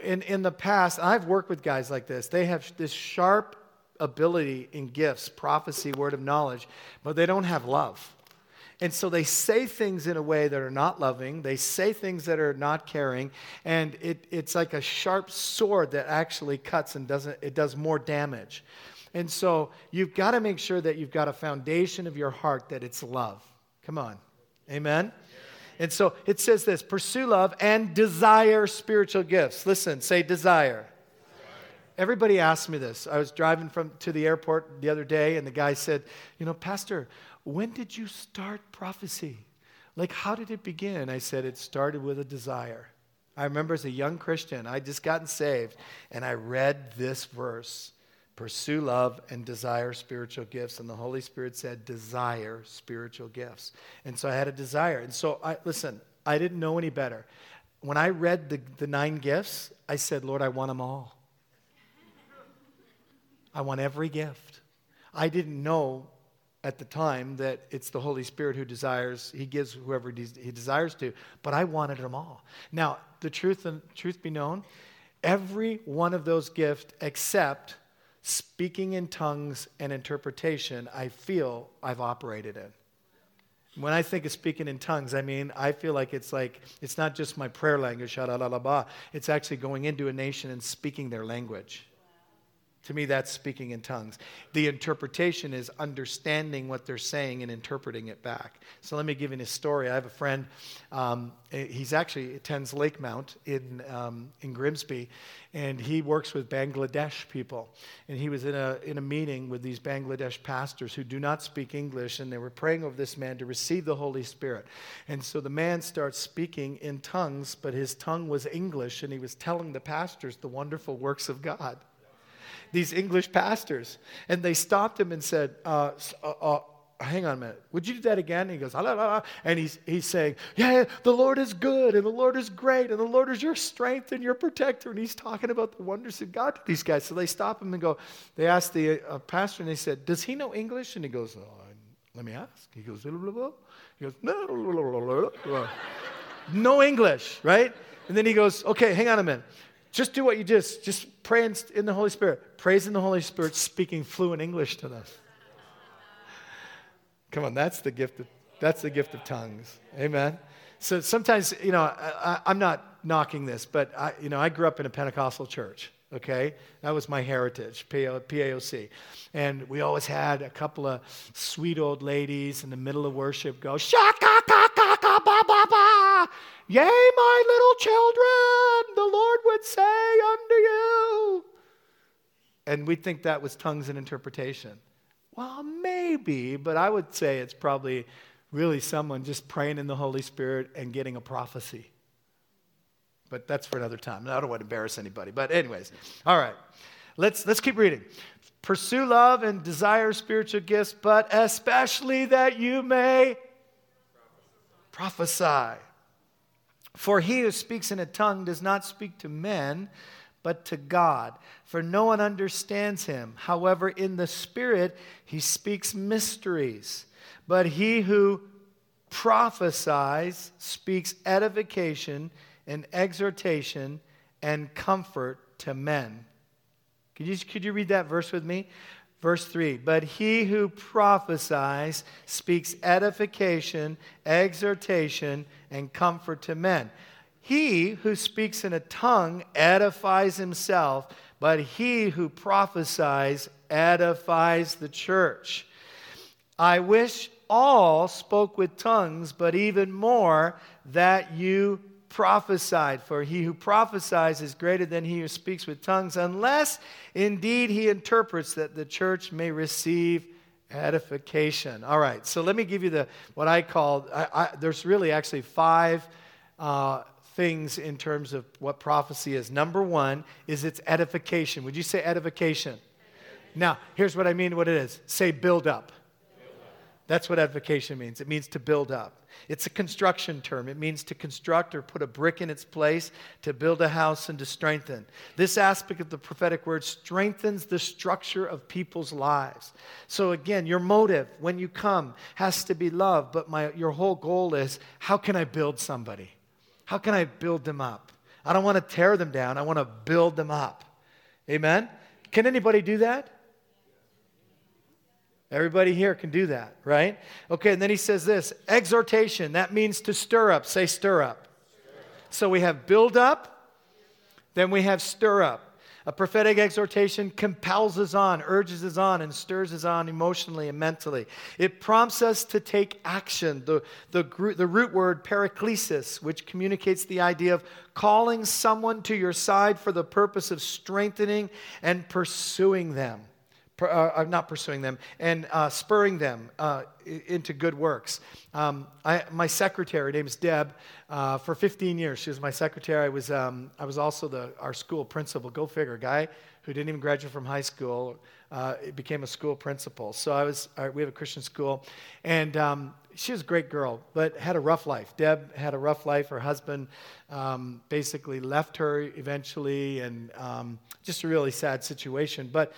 In, in the past, I've worked with guys like this. They have this sharp ability in gifts, prophecy, word of knowledge, but they don't have love. And so they say things in a way that are not loving. They say things that are not caring. And it, it's like a sharp sword that actually cuts and doesn't, it does more damage. And so you've got to make sure that you've got a foundation of your heart that it's love. Come on. Amen? And so it says this pursue love and desire spiritual gifts. Listen, say desire. Everybody asked me this. I was driving from to the airport the other day, and the guy said, You know, Pastor, when did you start prophecy? Like, how did it begin? I said, It started with a desire. I remember as a young Christian, I just gotten saved, and I read this verse pursue love and desire spiritual gifts and the holy spirit said desire spiritual gifts and so i had a desire and so i listen i didn't know any better when i read the, the nine gifts i said lord i want them all i want every gift i didn't know at the time that it's the holy spirit who desires he gives whoever he desires to but i wanted them all now the truth and truth be known every one of those gifts except speaking in tongues and interpretation, I feel I've operated in. When I think of speaking in tongues, I mean, I feel like it's like, it's not just my prayer language, it's actually going into a nation and speaking their language. To me, that's speaking in tongues. The interpretation is understanding what they're saying and interpreting it back. So let me give you a story. I have a friend, um, he's actually attends Lakemount in, um, in Grimsby, and he works with Bangladesh people. And he was in a, in a meeting with these Bangladesh pastors who do not speak English, and they were praying over this man to receive the Holy Spirit. And so the man starts speaking in tongues, but his tongue was English, and he was telling the pastors the wonderful works of God these English pastors. And they stopped him and said, uh, uh, uh, hang on a minute. Would you do that again? And he goes, ah, la, la, and he's, he's saying, yeah, the Lord is good and the Lord is great and the Lord is your strength and your protector. And he's talking about the wonders of God to these guys. So they stop him and go, they asked the uh, pastor and they said, does he know English? And he goes, oh, let me ask. He goes, blah, blah, blah. He goes, no, blah, blah, no English, right? And then he goes, okay, hang on a minute. Just do what you just, just pray in, the Holy Spirit. Praise in the Holy Spirit, speaking fluent English to them. Come on, that's the gift of, that's the gift of tongues. Amen. So sometimes, you know, I, am not knocking this, but I, you know, I grew up in a Pentecostal church. Okay, that was my heritage, PAOC, and we always had a couple of sweet old ladies in the middle of worship go shaka ka ka ka ba ba ba, yea, my little children, the Lord would say unto you, and we think that was tongues and interpretation. Well, maybe, but I would say it's probably really someone just praying in the Holy Spirit and getting a prophecy. But that's for another time. I don't want to embarrass anybody. But, anyways, all right. Let's, let's keep reading. Pursue love and desire spiritual gifts, but especially that you may prophesy. For he who speaks in a tongue does not speak to men, but to God. For no one understands him. However, in the Spirit, he speaks mysteries. But he who prophesies speaks edification and exhortation and comfort to men. Could you, could you read that verse with me? Verse 3 But he who prophesies speaks edification, exhortation, and comfort to men. He who speaks in a tongue edifies himself, but he who prophesies edifies the church. I wish all spoke with tongues, but even more that you prophesied. For he who prophesies is greater than he who speaks with tongues, unless indeed he interprets that the church may receive edification. All right, so let me give you the what I call. I, I, there's really actually five uh, things in terms of what prophecy is. Number one is its edification. Would you say edification? Now, here's what I mean. What it is. Say build up. That's what edification means. It means to build up. It's a construction term. It means to construct or put a brick in its place, to build a house, and to strengthen. This aspect of the prophetic word strengthens the structure of people's lives. So, again, your motive when you come has to be love, but my, your whole goal is how can I build somebody? How can I build them up? I don't want to tear them down, I want to build them up. Amen? Can anybody do that? Everybody here can do that, right? Okay, and then he says this exhortation, that means to stir up. Say stir up. So we have build up, then we have stir up. A prophetic exhortation compels us on, urges us on, and stirs us on emotionally and mentally. It prompts us to take action. The, the, the root word paraklesis, which communicates the idea of calling someone to your side for the purpose of strengthening and pursuing them uh, uh, not pursuing them, and uh, spurring them uh, into good works. Um, I, my secretary, her name is Deb, uh, for 15 years, she was my secretary. I was, um, I was also the, our school principal. Go figure, guy who didn't even graduate from high school uh, became a school principal. So I was, we have a Christian school, and um, she was a great girl, but had a rough life. Deb had a rough life. Her husband um, basically left her eventually, and um, just a really sad situation. But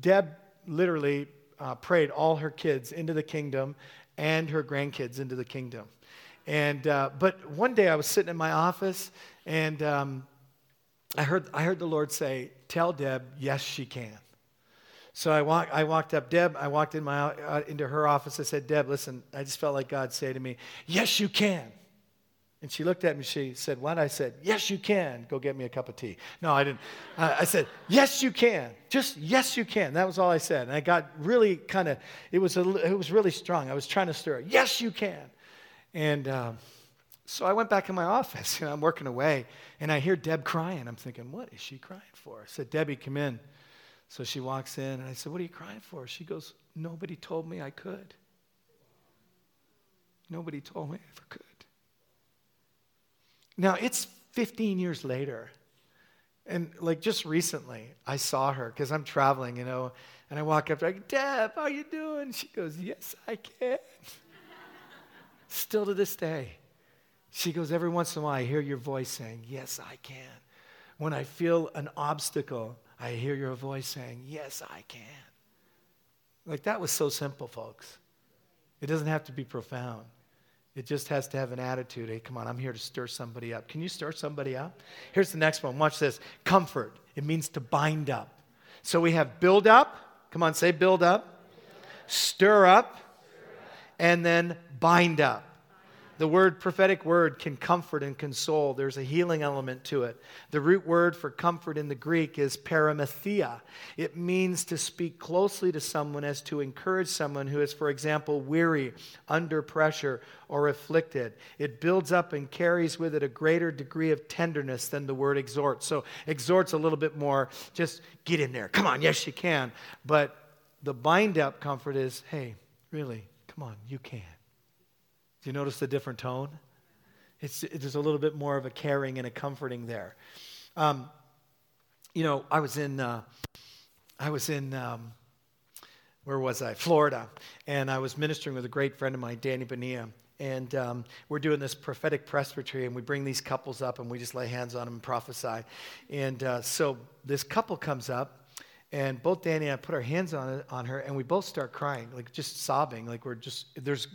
Deb literally uh, prayed all her kids into the kingdom and her grandkids into the kingdom. And uh, but one day I was sitting in my office, and um, I heard I heard the Lord say, "Tell Deb, yes, she can." So I, walk, I walked up, Deb, I walked in my, uh, into her office. I said, Deb, listen, I just felt like God say to me, Yes, you can. And she looked at me, she said, What? I said, Yes, you can. Go get me a cup of tea. No, I didn't. Uh, I said, Yes, you can. Just, yes, you can. That was all I said. And I got really kind of, it, was it was really strong. I was trying to stir it. Yes, you can. And um, so I went back in my office, and I'm working away, and I hear Deb crying. I'm thinking, What is she crying for? I said, Debbie, come in. So she walks in, and I said, What are you crying for? She goes, Nobody told me I could. Nobody told me I ever could. Now, it's 15 years later. And like just recently, I saw her because I'm traveling, you know, and I walk up to her, like, Deb, how you doing? She goes, Yes, I can. Still to this day. She goes, Every once in a while, I hear your voice saying, Yes, I can. When I feel an obstacle, I hear your voice saying, Yes, I can. Like that was so simple, folks. It doesn't have to be profound. It just has to have an attitude. Hey, come on, I'm here to stir somebody up. Can you stir somebody up? Here's the next one. Watch this. Comfort. It means to bind up. So we have build up. Come on, say build up. Stir up. And then bind up. The word prophetic word can comfort and console. There's a healing element to it. The root word for comfort in the Greek is paramythia. It means to speak closely to someone as to encourage someone who is, for example, weary, under pressure, or afflicted. It builds up and carries with it a greater degree of tenderness than the word exhort. So, exhort's a little bit more just get in there. Come on, yes, you can. But the bind up comfort is hey, really, come on, you can. Do you notice the different tone? It's, there's a little bit more of a caring and a comforting there. Um, you know, I was in, uh, I was in, um, where was I? Florida, and I was ministering with a great friend of mine, Danny Bonilla, and um, we're doing this prophetic presbytery, and we bring these couples up, and we just lay hands on them and prophesy. And uh, so this couple comes up, and both Danny and I put our hands on, on her, and we both start crying, like just sobbing, like we're just, there's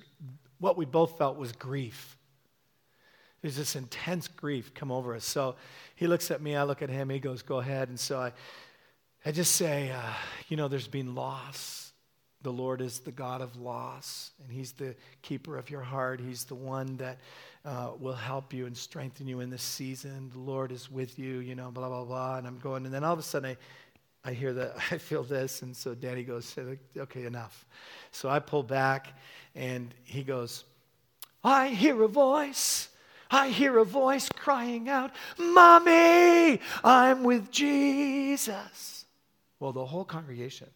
what we both felt was grief. There's this intense grief come over us. So he looks at me, I look at him, he goes, Go ahead. And so I I just say, uh, you know, there's been loss. The Lord is the God of loss, and He's the keeper of your heart. He's the one that uh, will help you and strengthen you in this season. The Lord is with you, you know, blah, blah, blah. And I'm going, and then all of a sudden I, I hear that, I feel this. And so Danny goes, okay, enough. So I pull back, and he goes, I hear a voice. I hear a voice crying out, Mommy, I'm with Jesus. Well, the whole congregation,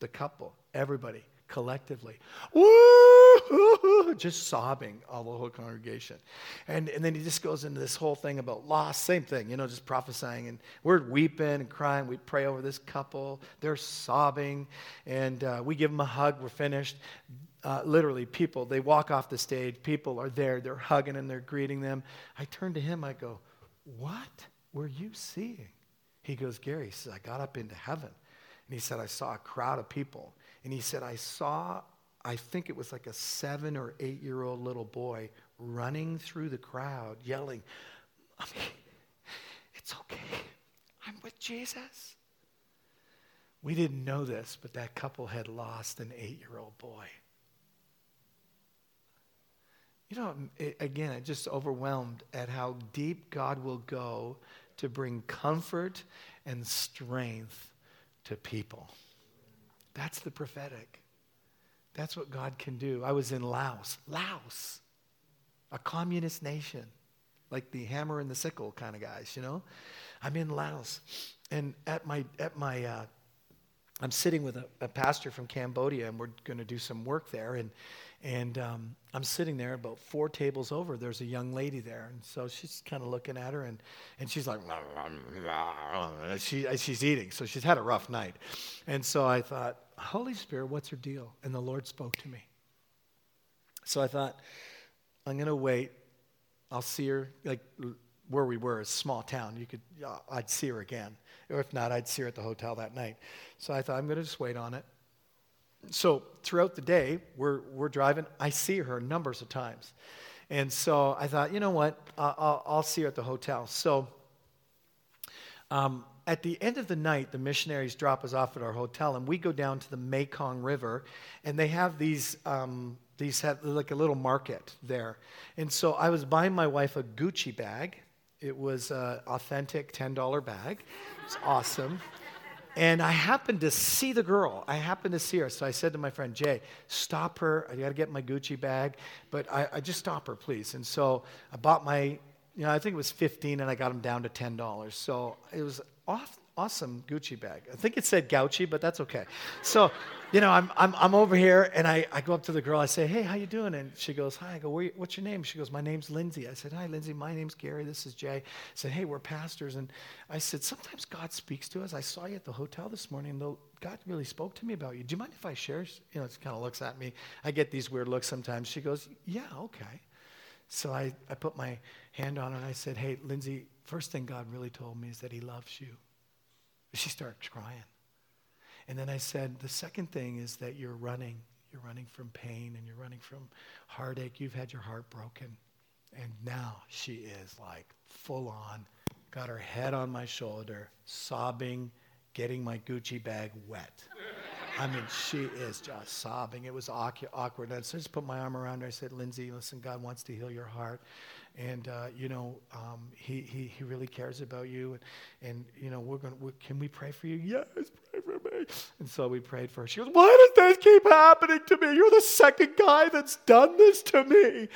the couple, everybody, collectively, woo, just sobbing, all the whole congregation. And, and then he just goes into this whole thing about loss, same thing, you know, just prophesying. And we're weeping and crying. We pray over this couple. They're sobbing. And uh, we give them a hug. We're finished. Uh, literally, people, they walk off the stage. People are there. They're hugging and they're greeting them. I turn to him. I go, What were you seeing? He goes, Gary, he says, I got up into heaven. And he said, I saw a crowd of people. And he said, I saw, I think it was like a seven or eight year old little boy running through the crowd, yelling, Mommy, It's okay. I'm with Jesus. We didn't know this, but that couple had lost an eight year old boy. You know, it, again, I'm just overwhelmed at how deep God will go to bring comfort and strength to people. That's the prophetic. That's what God can do. I was in Laos, Laos, a communist nation, like the hammer and the sickle kind of guys, you know. I'm in Laos, and at my at my, uh, I'm sitting with a, a pastor from Cambodia, and we're going to do some work there, and and um, I'm sitting there about four tables over. There's a young lady there. And so she's kind of looking at her, and, and she's like, she, she's eating. So she's had a rough night. And so I thought, Holy Spirit, what's her deal? And the Lord spoke to me. So I thought, I'm going to wait. I'll see her, like where we were, a small town. You could, uh, I'd see her again. Or if not, I'd see her at the hotel that night. So I thought, I'm going to just wait on it so throughout the day, we're, we're driving. I see her numbers of times. And so I thought, you know what? I'll, I'll, see her at the hotel. So um, at the end of the night, the missionaries drop us off at our hotel, and we go down to the Mekong River, and they have these. Um, these have like a little market there. And so I was buying my wife a Gucci bag. It was an authentic $10 bag. It's awesome. And I happened to see the girl. I happened to see her. So I said to my friend, Jay, stop her. I got to get my Gucci bag, but I, I, just stop her, please. And so I bought my, you know, I think it was 15 and I got them down to $10. So it was off, awesome Gucci bag. I think it said Gauchi, but that's okay. So, you know, I'm, I'm, I'm over here and I, I go up to the girl. I say, hey, how you doing? And she goes, hi. I go, what's your name? She goes, my name's Lindsay. I said, hi, Lindsay. My name's Gary. This is Jay. I said, hey, we're pastors. And I said, sometimes God speaks to us. I saw you at the hotel this morning. The, God really spoke to me about you. Do you mind if I share? You know, she kind of looks at me. I get these weird looks sometimes. She goes, yeah, okay. So I, I put my hand on her and I said, hey, Lindsay, first thing God really told me is that he loves you. She starts crying. And then I said, the second thing is that you're running. You're running from pain and you're running from heartache. You've had your heart broken. And now she is like full on, got her head on my shoulder, sobbing, getting my Gucci bag wet. I mean, she is just sobbing. It was awkward. And so I just put my arm around her. I said, Lindsay, listen, God wants to heal your heart. And uh, you know um, he, he, he really cares about you. And, and you know we're going to can we pray for you? Yes pray for me. And so we prayed for her. She goes why does this keep happening to me? You're the second guy that's done this to me.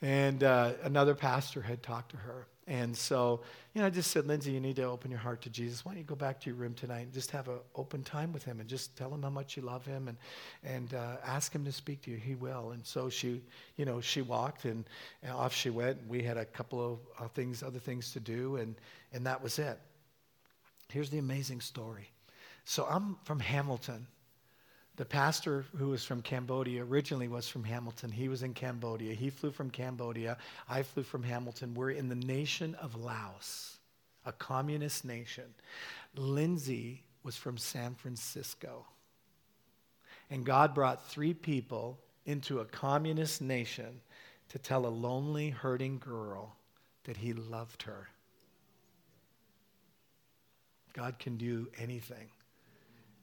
And uh, another pastor had talked to her and so, you know, I just said, Lindsay, you need to open your heart to Jesus. Why don't you go back to your room tonight and just have an open time with him and just tell him how much you love him and, and uh, ask him to speak to you. He will. And so she, you know, she walked and, and off she went. We had a couple of uh, things, other things to do, and, and that was it. Here's the amazing story. So I'm from Hamilton. The pastor who was from Cambodia originally was from Hamilton. He was in Cambodia. He flew from Cambodia. I flew from Hamilton. We're in the nation of Laos, a communist nation. Lindsay was from San Francisco. And God brought three people into a communist nation to tell a lonely, hurting girl that he loved her. God can do anything.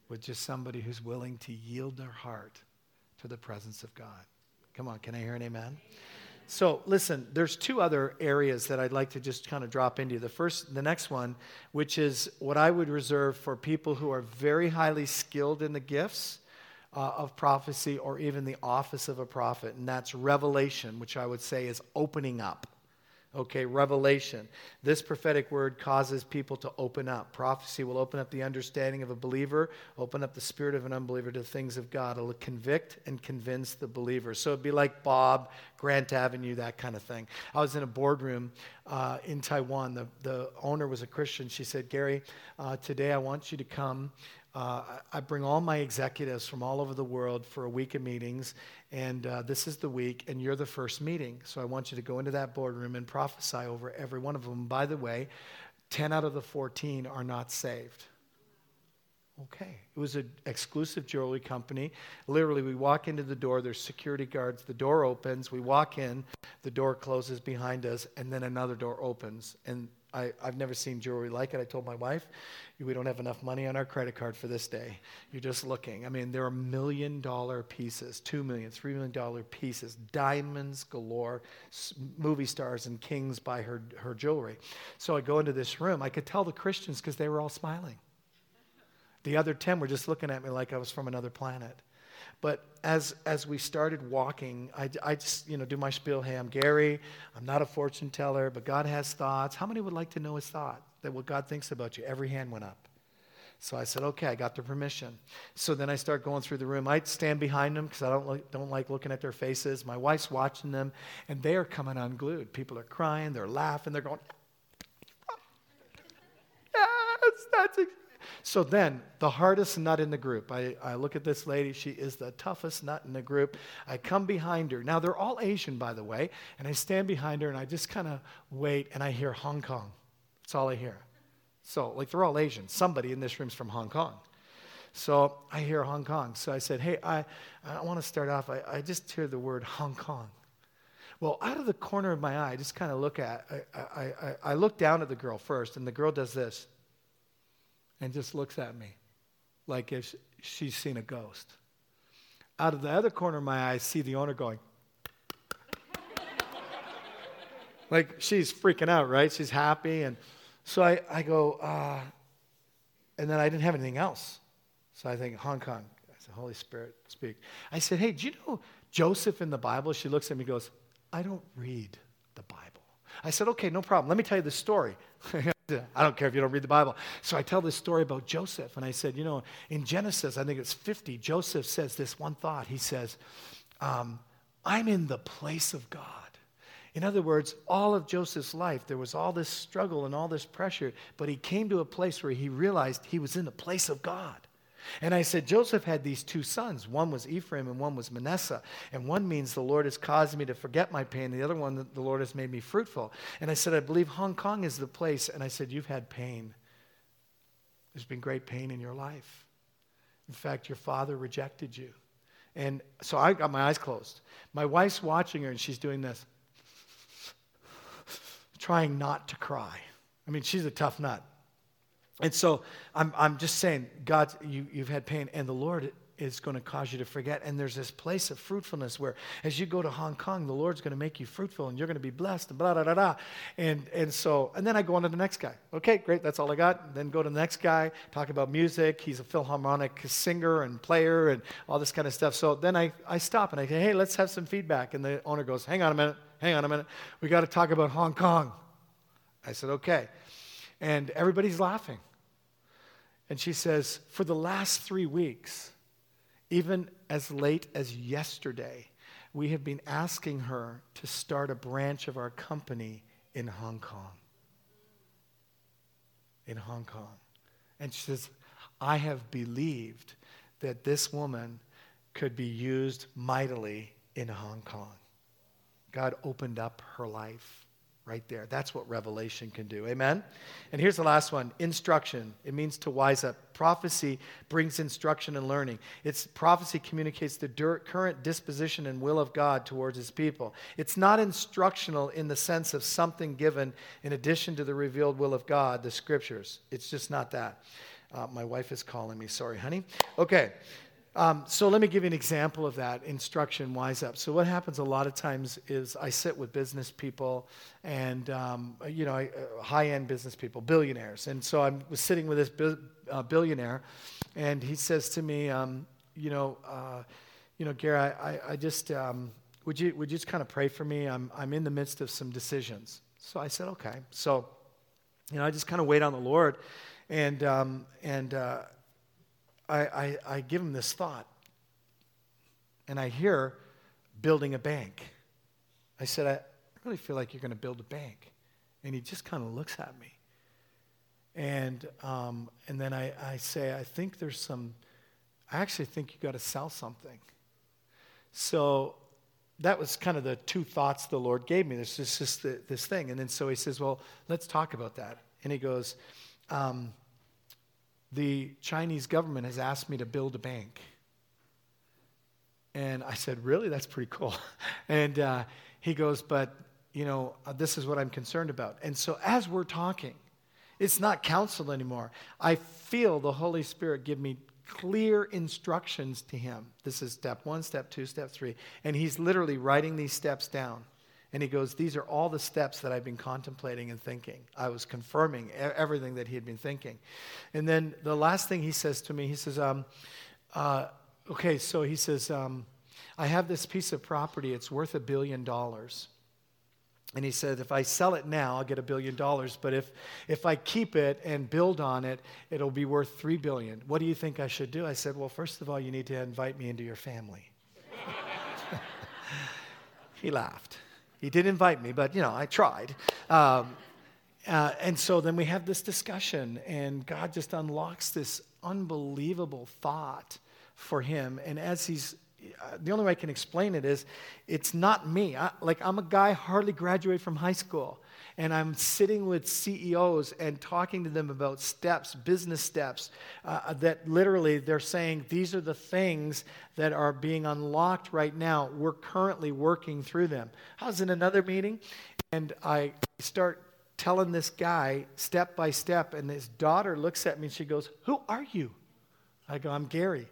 With just somebody who's willing to yield their heart to the presence of God. Come on, can I hear an amen? So, listen, there's two other areas that I'd like to just kind of drop into. The first, the next one, which is what I would reserve for people who are very highly skilled in the gifts uh, of prophecy or even the office of a prophet, and that's revelation, which I would say is opening up. Okay, revelation. This prophetic word causes people to open up. Prophecy will open up the understanding of a believer, open up the spirit of an unbeliever to things of God. It'll convict and convince the believer. So it'd be like Bob, Grant Avenue, that kind of thing. I was in a boardroom uh, in Taiwan. The, the owner was a Christian. She said, Gary, uh, today I want you to come uh, I bring all my executives from all over the world for a week of meetings, and uh, this is the week, and you're the first meeting. So I want you to go into that boardroom and prophesy over every one of them. By the way, 10 out of the 14 are not saved. Okay. It was an exclusive jewelry company. Literally, we walk into the door, there's security guards, the door opens, we walk in, the door closes behind us, and then another door opens. And I, have never seen jewelry like it. I told my wife, we don't have enough money on our credit card for this day. You're just looking. I mean, there are million dollar pieces, two million, three million dollar pieces, diamonds galore, movie stars and kings buy her, her jewelry. So I go into this room. I could tell the Christians because they were all smiling. The other 10 were just looking at me like I was from another planet. But as, as we started walking, I, I just, you know, do my spiel. Hey, I'm Gary. I'm not a fortune teller, but God has thoughts. How many would like to know his thought? That what God thinks about you? Every hand went up. So I said, okay, I got the permission. So then I start going through the room. I stand behind them because I don't, like, don't like looking at their faces. My wife's watching them, and they are coming unglued. People are crying, they're laughing, they're going, ah, yes, that's so then, the hardest nut in the group. I, I look at this lady. She is the toughest nut in the group. I come behind her. Now, they're all Asian, by the way. And I stand behind her and I just kind of wait and I hear Hong Kong. That's all I hear. So, like, they're all Asian. Somebody in this room's from Hong Kong. So I hear Hong Kong. So I said, hey, I, I want to start off. I, I just hear the word Hong Kong. Well, out of the corner of my eye, I just kind of look at, I, I, I, I look down at the girl first, and the girl does this and just looks at me like if she's seen a ghost. Out of the other corner of my eye, I see the owner going, like she's freaking out, right? She's happy. And so I, I go, uh, and then I didn't have anything else. So I think, Hong Kong. I said, Holy Spirit, speak. I said, hey, do you know Joseph in the Bible? She looks at me and goes, I don't read the Bible. I said, okay, no problem. Let me tell you the story. I don't care if you don't read the Bible. So I tell this story about Joseph, and I said, you know, in Genesis, I think it's 50, Joseph says this one thought. He says, um, I'm in the place of God. In other words, all of Joseph's life, there was all this struggle and all this pressure, but he came to a place where he realized he was in the place of God. And I said, Joseph had these two sons. One was Ephraim and one was Manasseh. And one means the Lord has caused me to forget my pain. The other one, the Lord has made me fruitful. And I said, I believe Hong Kong is the place. And I said, You've had pain. There's been great pain in your life. In fact, your father rejected you. And so I got my eyes closed. My wife's watching her and she's doing this, trying not to cry. I mean, she's a tough nut. And so I'm, I'm just saying, God, you, you've had pain, and the Lord is going to cause you to forget. And there's this place of fruitfulness where, as you go to Hong Kong, the Lord's going to make you fruitful, and you're going to be blessed, and blah, blah, blah, blah. And, and so, and then I go on to the next guy. Okay, great, that's all I got. Then go to the next guy, talk about music. He's a Philharmonic singer and player and all this kind of stuff. So then I, I stop and I say, hey, let's have some feedback. And the owner goes, hang on a minute, hang on a minute. We got to talk about Hong Kong. I said, okay. And everybody's laughing. And she says, For the last three weeks, even as late as yesterday, we have been asking her to start a branch of our company in Hong Kong. In Hong Kong. And she says, I have believed that this woman could be used mightily in Hong Kong. God opened up her life right there. That's what revelation can do. Amen? And here's the last one instruction. It means to wise up. Prophecy brings instruction and learning. It's prophecy communicates the current disposition and will of God towards his people. It's not instructional in the sense of something given in addition to the revealed will of God, the scriptures. It's just not that. Uh, my wife is calling me. Sorry, honey. Okay. Um, so let me give you an example of that instruction wise up. So what happens a lot of times is I sit with business people and um, you know uh, high end business people, billionaires, and so I was sitting with this bi- uh, billionaire, and he says to me, um, you know, uh, you know, Gary, I, I just um, would you would you just kind of pray for me? I'm I'm in the midst of some decisions. So I said, okay. So you know, I just kind of wait on the Lord, and um, and uh, I, I, I give him this thought, and I hear building a bank. I said, I really feel like you're going to build a bank. And he just kind of looks at me. And, um, and then I, I say, I think there's some, I actually think you got to sell something. So that was kind of the two thoughts the Lord gave me. There's just, just this thing. And then so he says, Well, let's talk about that. And he goes, um, the Chinese government has asked me to build a bank. And I said, Really? That's pretty cool. and uh, he goes, But, you know, uh, this is what I'm concerned about. And so as we're talking, it's not counsel anymore. I feel the Holy Spirit give me clear instructions to him. This is step one, step two, step three. And he's literally writing these steps down. And he goes, These are all the steps that I've been contemplating and thinking. I was confirming everything that he had been thinking. And then the last thing he says to me, he says, um, uh, Okay, so he says, um, I have this piece of property, it's worth a billion dollars. And he said, if I sell it now, I'll get a billion dollars. But if, if I keep it and build on it, it'll be worth three billion. What do you think I should do? I said, well, first of all, you need to invite me into your family. he laughed. He did invite me, but you know, I tried. Um, uh, and so then we have this discussion, and God just unlocks this unbelievable thought for him. And as he's, uh, the only way I can explain it is, it's not me. I, like, I'm a guy hardly graduated from high school and I'm sitting with CEOs and talking to them about steps, business steps, uh, that literally they're saying these are the things that are being unlocked right now. We're currently working through them. I was in another meeting and I start telling this guy step by step, and his daughter looks at me and she goes, Who are you? I go, I'm Gary.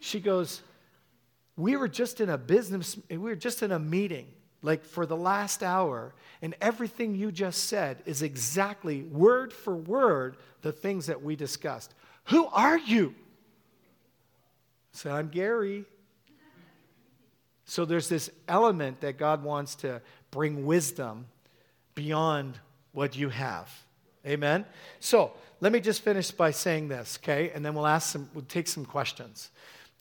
She goes, We were just in a business, we were just in a meeting like for the last hour, and everything you just said is exactly word for word the things that we discussed. Who are you? Said, I'm Gary. So there's this element that God wants to bring wisdom beyond what you have. Amen? So let me just finish by saying this, okay? And then we'll ask some, we'll take some questions.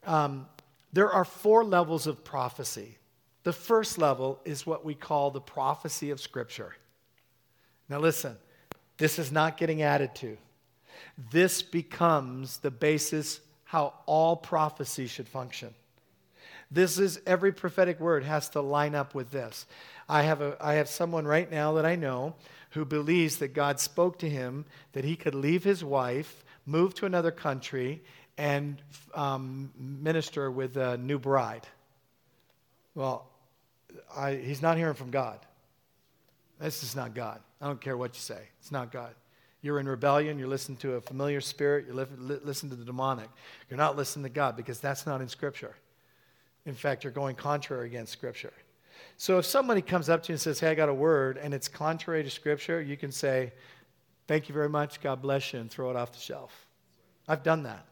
Um, there are four levels of prophecy. The first level is what we call the prophecy of Scripture. Now, listen, this is not getting added to. This becomes the basis how all prophecy should function. This is every prophetic word has to line up with this. I have, a, I have someone right now that I know who believes that God spoke to him that he could leave his wife, move to another country, and um, minister with a new bride. Well, I, he's not hearing from God. This is not God. I don't care what you say. It's not God. You're in rebellion. You're listening to a familiar spirit. You li- listening to the demonic. You're not listening to God because that's not in Scripture. In fact, you're going contrary against Scripture. So if somebody comes up to you and says, Hey, I got a word, and it's contrary to Scripture, you can say, Thank you very much. God bless you, and throw it off the shelf. I've done that.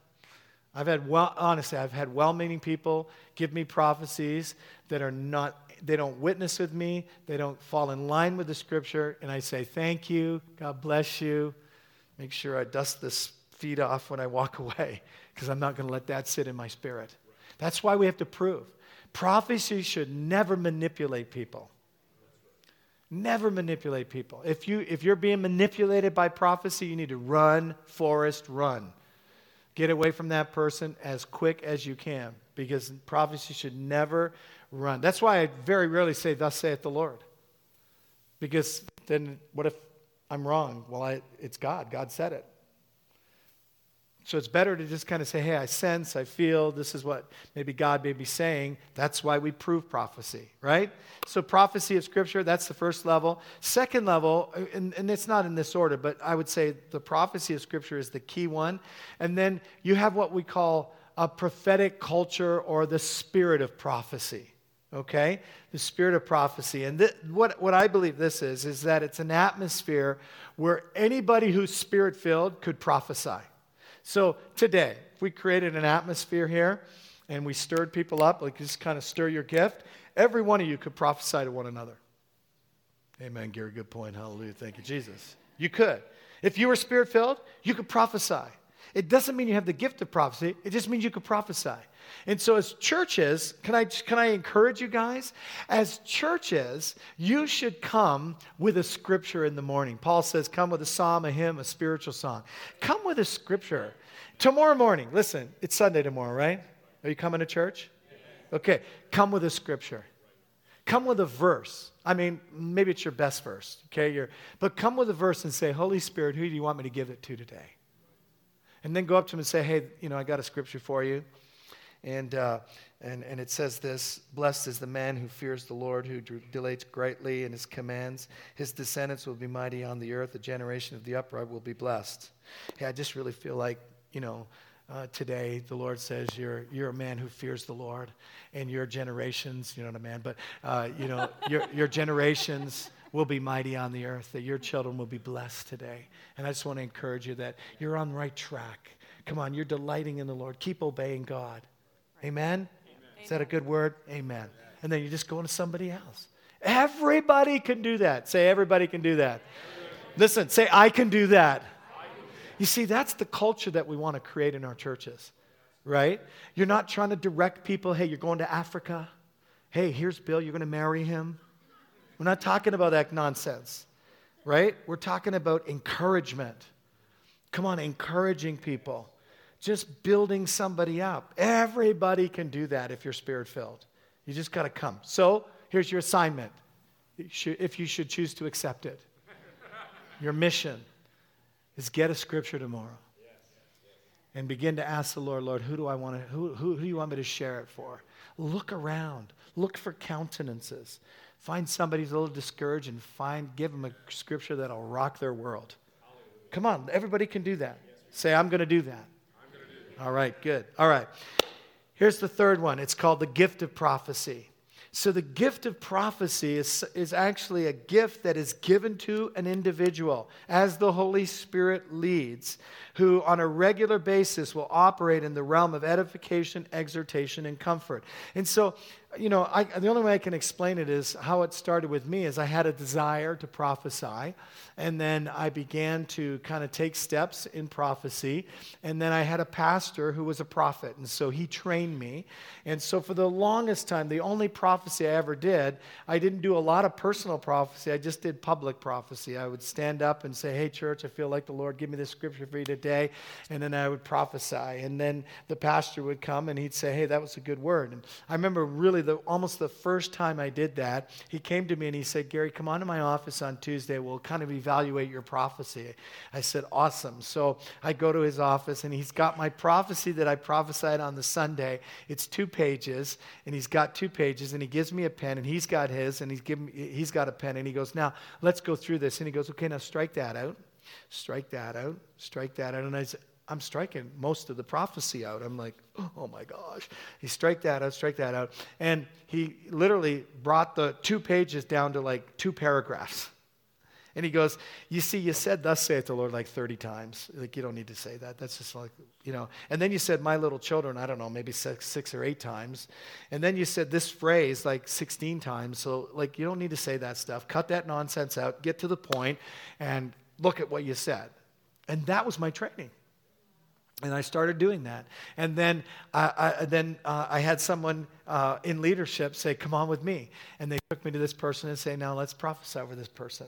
I've had well, honestly, I've had well-meaning people give me prophecies that are not they don't witness with me, they don't fall in line with the scripture, and I say, Thank you, God bless you. Make sure I dust this feet off when I walk away, because I'm not going to let that sit in my spirit. That's why we have to prove. Prophecy should never manipulate people. Never manipulate people. If, you, if you're being manipulated by prophecy, you need to run, Forrest, run. Get away from that person as quick as you can because prophecy should never run. That's why I very rarely say, Thus saith the Lord. Because then what if I'm wrong? Well, I, it's God. God said it. So it's better to just kind of say, hey, I sense, I feel, this is what maybe God may be saying. That's why we prove prophecy, right? So prophecy of Scripture, that's the first level. Second level, uh, and, and it's not in this order, but I would say the prophecy of Scripture is the key one. And then you have what we call a prophetic culture or the spirit of prophecy okay the spirit of prophecy and th- what, what i believe this is is that it's an atmosphere where anybody who's spirit filled could prophesy so today, if we created an atmosphere here and we stirred people up, like just kind of stir your gift, every one of you could prophesy to one another. Amen, Gary. Good point. Hallelujah. Thank you, Jesus. You could. If you were spirit filled, you could prophesy. It doesn't mean you have the gift of prophecy, it just means you could prophesy. And so, as churches, can I, can I encourage you guys? As churches, you should come with a scripture in the morning. Paul says, Come with a psalm, a hymn, a spiritual song. Come with a scripture. Tomorrow morning, listen, it's Sunday tomorrow, right? Are you coming to church? Okay, come with a scripture. Come with a verse. I mean, maybe it's your best verse, okay? You're, but come with a verse and say, Holy Spirit, who do you want me to give it to today? And then go up to him and say, Hey, you know, I got a scripture for you. And, uh, and, and it says this Blessed is the man who fears the Lord, who delights greatly in his commands. His descendants will be mighty on the earth. The generation of the upright will be blessed. Hey, I just really feel like, you know, uh, today the Lord says you're, you're a man who fears the Lord, and your generations, you know what i mean but, uh, you know, your, your generations will be mighty on the earth, that your children will be blessed today. And I just want to encourage you that you're on the right track. Come on, you're delighting in the Lord. Keep obeying God. Amen? Amen? Is that a good word? Amen. And then you just go into somebody else. Everybody can do that. Say, everybody can do that. Listen, say, I can do that. You see, that's the culture that we want to create in our churches, right? You're not trying to direct people, hey, you're going to Africa. Hey, here's Bill, you're going to marry him. We're not talking about that nonsense, right? We're talking about encouragement. Come on, encouraging people just building somebody up. Everybody can do that if you're spirit filled. You just got to come. So here's your assignment if you should choose to accept it. Your mission is get a scripture tomorrow and begin to ask the Lord, Lord, who do I want to, who, who, who do you want me to share it for? Look around, look for countenances. Find somebody who's a little discouraged and find, give them a scripture that'll rock their world. Come on, everybody can do that. Say, I'm going to do that. All right, good. All right. Here's the third one it's called the gift of prophecy. So, the gift of prophecy is, is actually a gift that is given to an individual as the Holy Spirit leads, who on a regular basis will operate in the realm of edification, exhortation, and comfort. And so, you know, I, the only way I can explain it is how it started with me is I had a desire to prophesy, and then I began to kind of take steps in prophecy, and then I had a pastor who was a prophet, and so he trained me. And so for the longest time, the only prophecy I ever did, I didn't do a lot of personal prophecy, I just did public prophecy. I would stand up and say, "Hey church, I feel like the Lord give me this scripture for you today." And then I would prophesy, and then the pastor would come and he'd say, "Hey, that was a good word." And I remember really the, almost the first time I did that, he came to me and he said, Gary, come on to my office on Tuesday. We'll kind of evaluate your prophecy. I said, awesome. So I go to his office and he's got my prophecy that I prophesied on the Sunday. It's two pages and he's got two pages and he gives me a pen and he's got his and he's, given, he's got a pen and he goes, now let's go through this. And he goes, okay, now strike that out strike that out, strike that out. And I said, I'm striking most of the prophecy out. I'm like, oh my gosh. He strike that out, strike that out. And he literally brought the two pages down to like two paragraphs. And he goes, You see, you said, Thus saith the Lord, like 30 times. Like, you don't need to say that. That's just like, you know. And then you said, My little children, I don't know, maybe six, six or eight times. And then you said this phrase like 16 times. So, like, you don't need to say that stuff. Cut that nonsense out, get to the point, and look at what you said. And that was my training. And I started doing that. And then, I, I then uh, I had someone uh, in leadership say, Come on with me. And they took me to this person and say, Now let's prophesy over this person.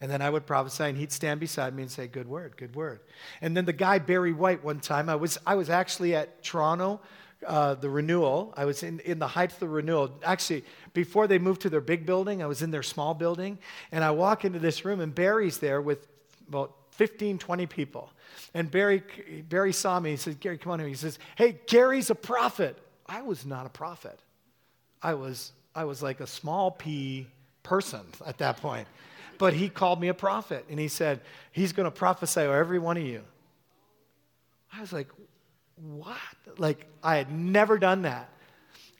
And then I would prophesy, and he'd stand beside me and say, Good word, good word. And then the guy, Barry White, one time, I was, I was actually at Toronto, uh, the renewal. I was in, in the height of the renewal. Actually, before they moved to their big building, I was in their small building. And I walk into this room, and Barry's there with about 15, 20 people. And Barry, Barry saw me. He says, Gary, come on here. He says, hey, Gary's a prophet. I was not a prophet. I was, I was like a small p person at that point. But he called me a prophet. And he said, he's going to prophesy over every one of you. I was like, what? Like, I had never done that.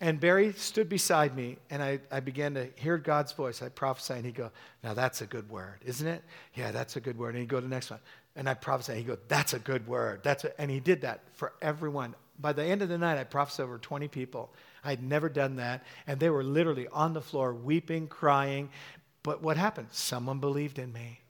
And Barry stood beside me, and I, I began to hear God's voice. I prophesy, and he'd go, Now that's a good word, isn't it? Yeah, that's a good word. And he'd go to the next one. And I prophesy, and he'd go, That's a good word. That's and he did that for everyone. By the end of the night, I prophesied over 20 people. I had never done that. And they were literally on the floor, weeping, crying. But what happened? Someone believed in me.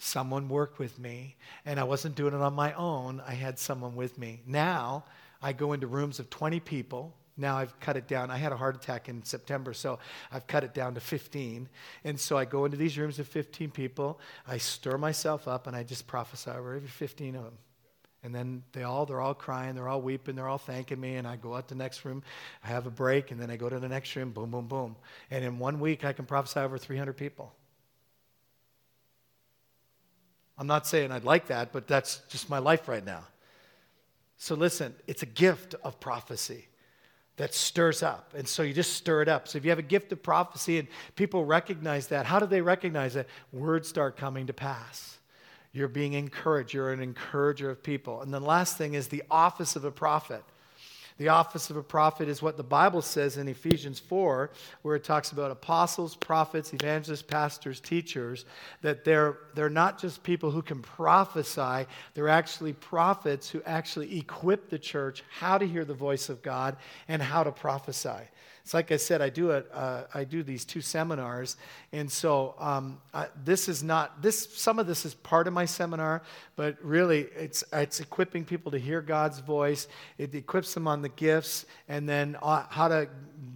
Someone worked with me. And I wasn't doing it on my own, I had someone with me. Now, I go into rooms of 20 people now I've cut it down. I had a heart attack in September, so I've cut it down to 15. And so I go into these rooms of 15 people. I stir myself up and I just prophesy over every 15 of them. And then they all, they're all crying, they're all weeping, they're all thanking me. And I go out the next room, I have a break, and then I go to the next room, boom, boom, boom. And in one week, I can prophesy over 300 people. I'm not saying I'd like that, but that's just my life right now. So listen, it's a gift of prophecy that stirs up. And so you just stir it up. So if you have a gift of prophecy and people recognize that, how do they recognize that? Words start coming to pass. You're being encouraged. You're an encourager of people. And the last thing is the office of a prophet. The office of a prophet is what the Bible says in Ephesians 4, where it talks about apostles, prophets, evangelists, pastors, teachers, that they're, they're not just people who can prophesy, they're actually prophets who actually equip the church how to hear the voice of God and how to prophesy. It's like I said, I do, a, uh, I do these two seminars, and so um, I, this is not this. Some of this is part of my seminar, but really, it's it's equipping people to hear God's voice. It equips them on the gifts, and then uh, how to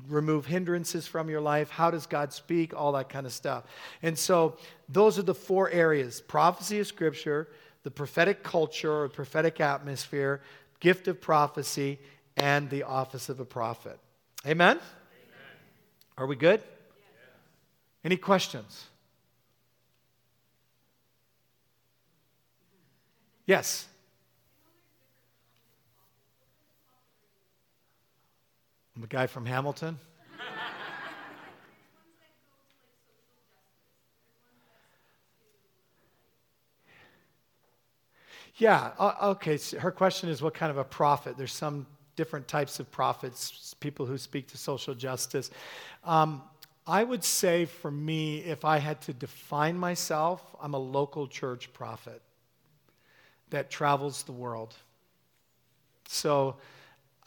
remove hindrances from your life. How does God speak? All that kind of stuff. And so, those are the four areas: prophecy of Scripture, the prophetic culture or prophetic atmosphere, gift of prophecy, and the office of a prophet. Amen. Are we good? Any questions? Yes. I'm a guy from Hamilton. yeah, okay. So her question is what kind of a prophet? There's some different types of prophets, people who speak to social justice. Um, I would say for me, if I had to define myself, I'm a local church prophet that travels the world. So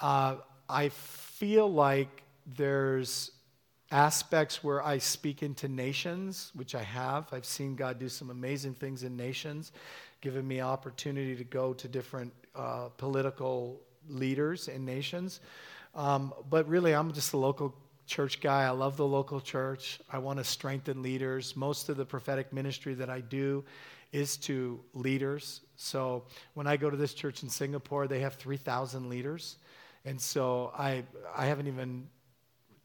uh, I feel like there's aspects where I speak into nations, which I have. I've seen God do some amazing things in nations, given me opportunity to go to different uh, political leaders in nations. Um, but really, I'm just a local church guy. I love the local church. I want to strengthen leaders. Most of the prophetic ministry that I do is to leaders. So when I go to this church in Singapore, they have 3,000 leaders. And so I, I haven't even,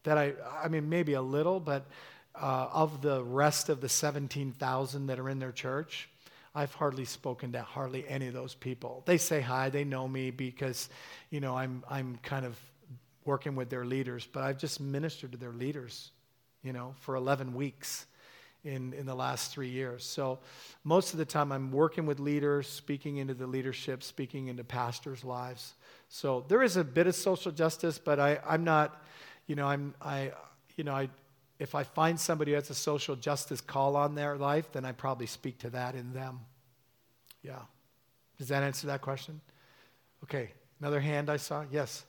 that I, I mean, maybe a little, but uh, of the rest of the 17,000 that are in their church, I've hardly spoken to hardly any of those people. They say hi, they know me because, you know, I'm, I'm kind of working with their leaders, but I've just ministered to their leaders, you know, for 11 weeks in, in the last three years. So most of the time I'm working with leaders, speaking into the leadership, speaking into pastors' lives. So there is a bit of social justice, but I, I'm not, you know, I'm, I, you know, I, if I find somebody who has a social justice call on their life, then I probably speak to that in them. Yeah. Does that answer that question? Okay. Another hand I saw? Yes.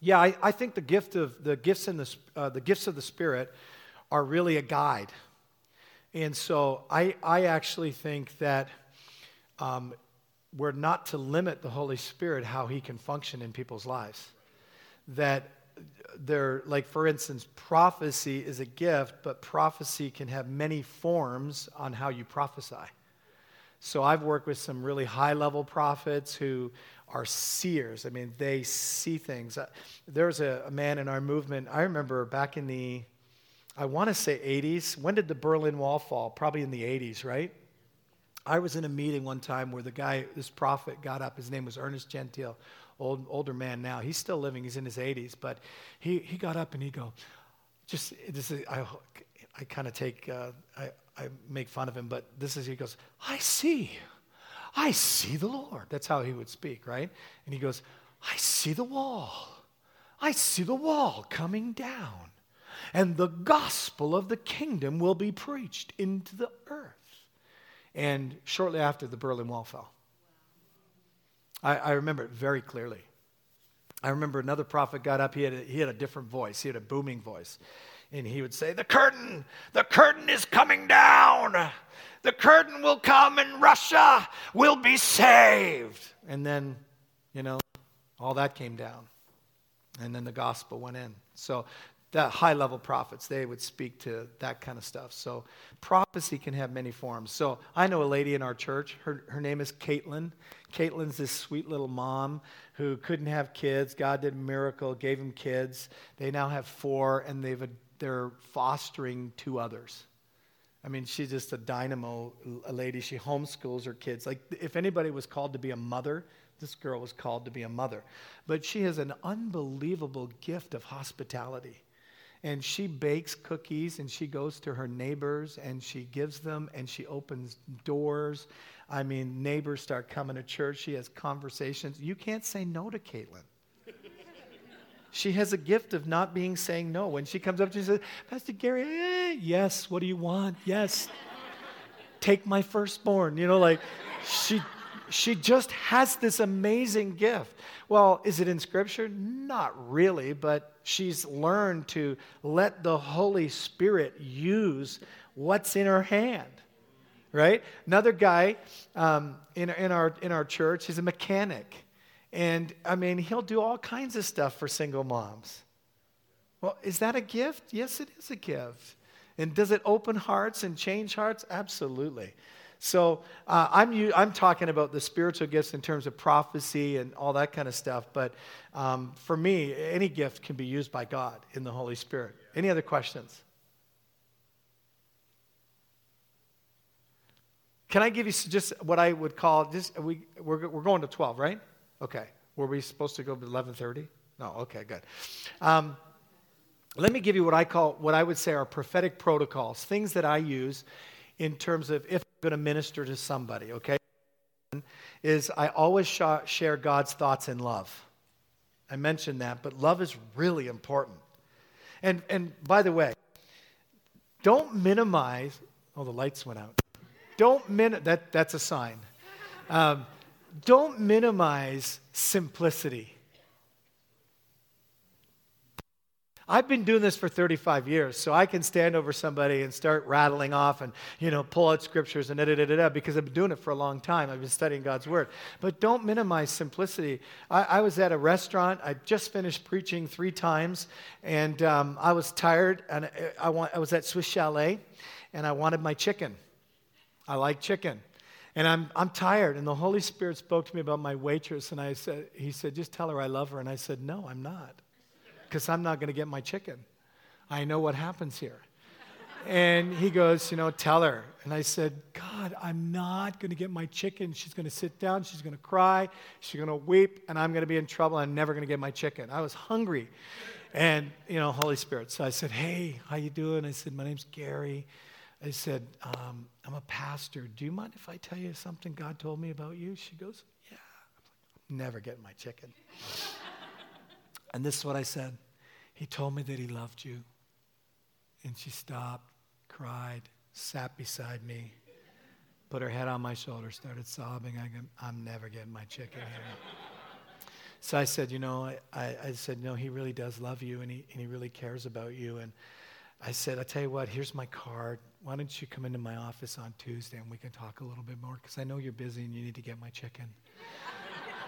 Yeah, I, I, think the gift of the gifts in the uh, the gifts of the Spirit are really a guide, and so I I actually think that um, we're not to limit the Holy Spirit how he can function in people's lives. That there, like for instance, prophecy is a gift, but prophecy can have many forms on how you prophesy. So I've worked with some really high level prophets who are seers. I mean, they see things. Uh, there's a, a man in our movement, I remember back in the, I want to say 80s. When did the Berlin Wall fall? Probably in the 80s, right? I was in a meeting one time where the guy, this prophet, got up. His name was Ernest Gentile, old, older man now. He's still living, he's in his 80s, but he, he got up and he go, just, this is, I, I kind of take, uh, I, I make fun of him, but this is, he goes, I see. I see the Lord. That's how he would speak, right? And he goes, I see the wall. I see the wall coming down. And the gospel of the kingdom will be preached into the earth. And shortly after, the Berlin Wall fell. I, I remember it very clearly. I remember another prophet got up, he had, a, he had a different voice, he had a booming voice. And he would say, The curtain, the curtain is coming down. The curtain will come and Russia will be saved. And then, you know, all that came down. And then the gospel went in. So the high level prophets, they would speak to that kind of stuff. So prophecy can have many forms. So I know a lady in our church, her, her name is Caitlin. Caitlin's this sweet little mom who couldn't have kids. God did a miracle, gave them kids. They now have four, and they've they're fostering two others. I mean, she's just a dynamo, a lady. She homeschools her kids. Like, if anybody was called to be a mother, this girl was called to be a mother. But she has an unbelievable gift of hospitality and she bakes cookies and she goes to her neighbors and she gives them and she opens doors. I mean, neighbors start coming to church. She has conversations. You can't say no to Caitlin. she has a gift of not being saying no. When she comes up, she says, Pastor Gary, eh, yes, what do you want? Yes. Take my firstborn. You know, like she she just has this amazing gift. Well, is it in Scripture? Not really, but she's learned to let the Holy Spirit use what's in her hand. Right? Another guy um, in, in, our, in our church, he's a mechanic. And I mean, he'll do all kinds of stuff for single moms. Well, is that a gift? Yes, it is a gift. And does it open hearts and change hearts? Absolutely. So uh, I'm, I'm talking about the spiritual gifts in terms of prophecy and all that kind of stuff. But um, for me, any gift can be used by God in the Holy Spirit. Any other questions? Can I give you just what I would call just we we're, we're going to 12, right? Okay. Were we supposed to go to 11:30? No. Okay, good. Um, let me give you what I call what I would say are prophetic protocols, things that I use in terms of if going to minister to somebody, okay? Is I always sh- share God's thoughts in love. I mentioned that, but love is really important. And, and by the way, don't minimize, oh, the lights went out. Don't min, that, that's a sign. Um, don't minimize simplicity. I've been doing this for 35 years, so I can stand over somebody and start rattling off and, you know, pull out scriptures and da da da da because I've been doing it for a long time. I've been studying God's Word. But don't minimize simplicity. I, I was at a restaurant. I just finished preaching three times, and um, I was tired, and I, I, want, I was at Swiss Chalet, and I wanted my chicken. I like chicken. And I'm, I'm tired. And the Holy Spirit spoke to me about my waitress. And I said, He said, just tell her I love her. And I said, No, I'm not because I'm not going to get my chicken. I know what happens here. And he goes, You know, tell her. And I said, God, I'm not going to get my chicken. She's going to sit down. She's going to cry. She's going to weep. And I'm going to be in trouble. I'm never going to get my chicken. I was hungry. And, you know, Holy Spirit. So I said, Hey, how you doing? I said, My name's Gary. I said, um, I'm a pastor. Do you mind if I tell you something God told me about you? She goes, Yeah. I'm never getting my chicken. And this is what I said He told me that He loved you. And she stopped, cried, sat beside me, put her head on my shoulder, started sobbing. I go, I'm never getting my chicken here. so I said, You know, I, I said, No, He really does love you and he, and he really cares about you. And I said, I'll tell you what, here's my card. Why don't you come into my office on Tuesday and we can talk a little bit more? Because I know you're busy and you need to get my chicken.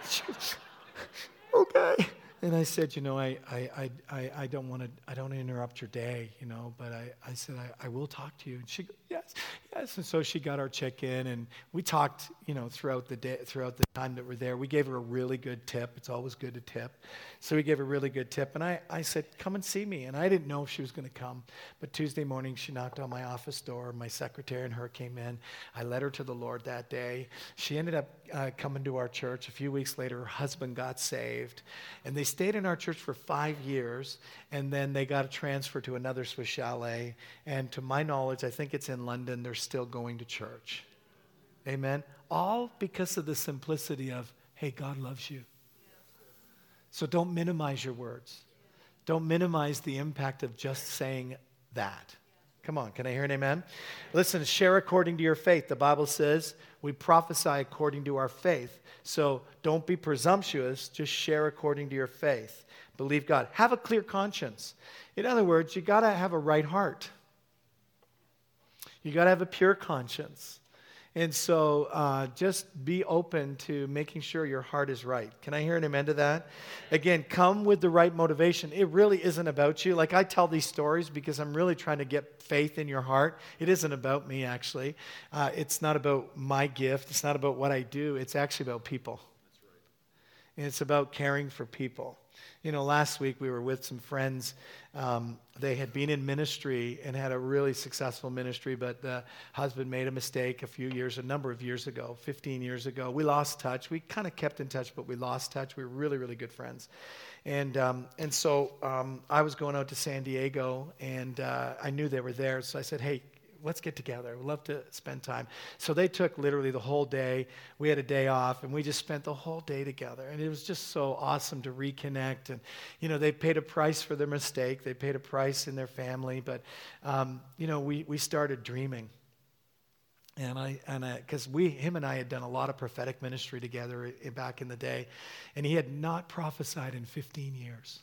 okay. And I said, you know, I, I, I, I don't want to, I don't interrupt your day, you know, but I, I said, I, I will talk to you. And she, yes, yes. And so she got our check in and we talked, you know, throughout the day, throughout the time that we're there. We gave her a really good tip. It's always good to tip. So we gave her a really good tip. And I, I said, come and see me. And I didn't know if she was going to come. But Tuesday morning, she knocked on my office door. My secretary and her came in. I led her to the Lord that day. She ended up uh, coming to our church. A few weeks later, her husband got saved. And they stayed in our church for five years, and then they got a transfer to another Swiss chalet. And to my knowledge, I think it's in London, they're still going to church. Amen. All because of the simplicity of, hey, God loves you. So don't minimize your words. Don't minimize the impact of just saying that. Come on, can I hear an amen? Listen, share according to your faith. The Bible says we prophesy according to our faith. So don't be presumptuous, just share according to your faith. Believe God. Have a clear conscience. In other words, you got to have a right heart. You got to have a pure conscience. And so uh, just be open to making sure your heart is right. Can I hear an amen to that? Again, come with the right motivation. It really isn't about you. Like I tell these stories because I'm really trying to get faith in your heart. It isn't about me, actually. Uh, it's not about my gift, it's not about what I do. It's actually about people. And it's about caring for people. You know, last week we were with some friends. Um, they had been in ministry and had a really successful ministry, but the husband made a mistake a few years, a number of years ago, 15 years ago. We lost touch. We kind of kept in touch, but we lost touch. We were really, really good friends. And, um, and so um, I was going out to San Diego, and uh, I knew they were there. So I said, hey, let's get together. We'd love to spend time. So they took literally the whole day. We had a day off, and we just spent the whole day together. And it was just so awesome to reconnect. And, you know, they paid a price for their mistake, they paid a price in their family. But, um, you know, we, we started dreaming. And I, and I because we, him and I had done a lot of prophetic ministry together back in the day, and he had not prophesied in 15 years.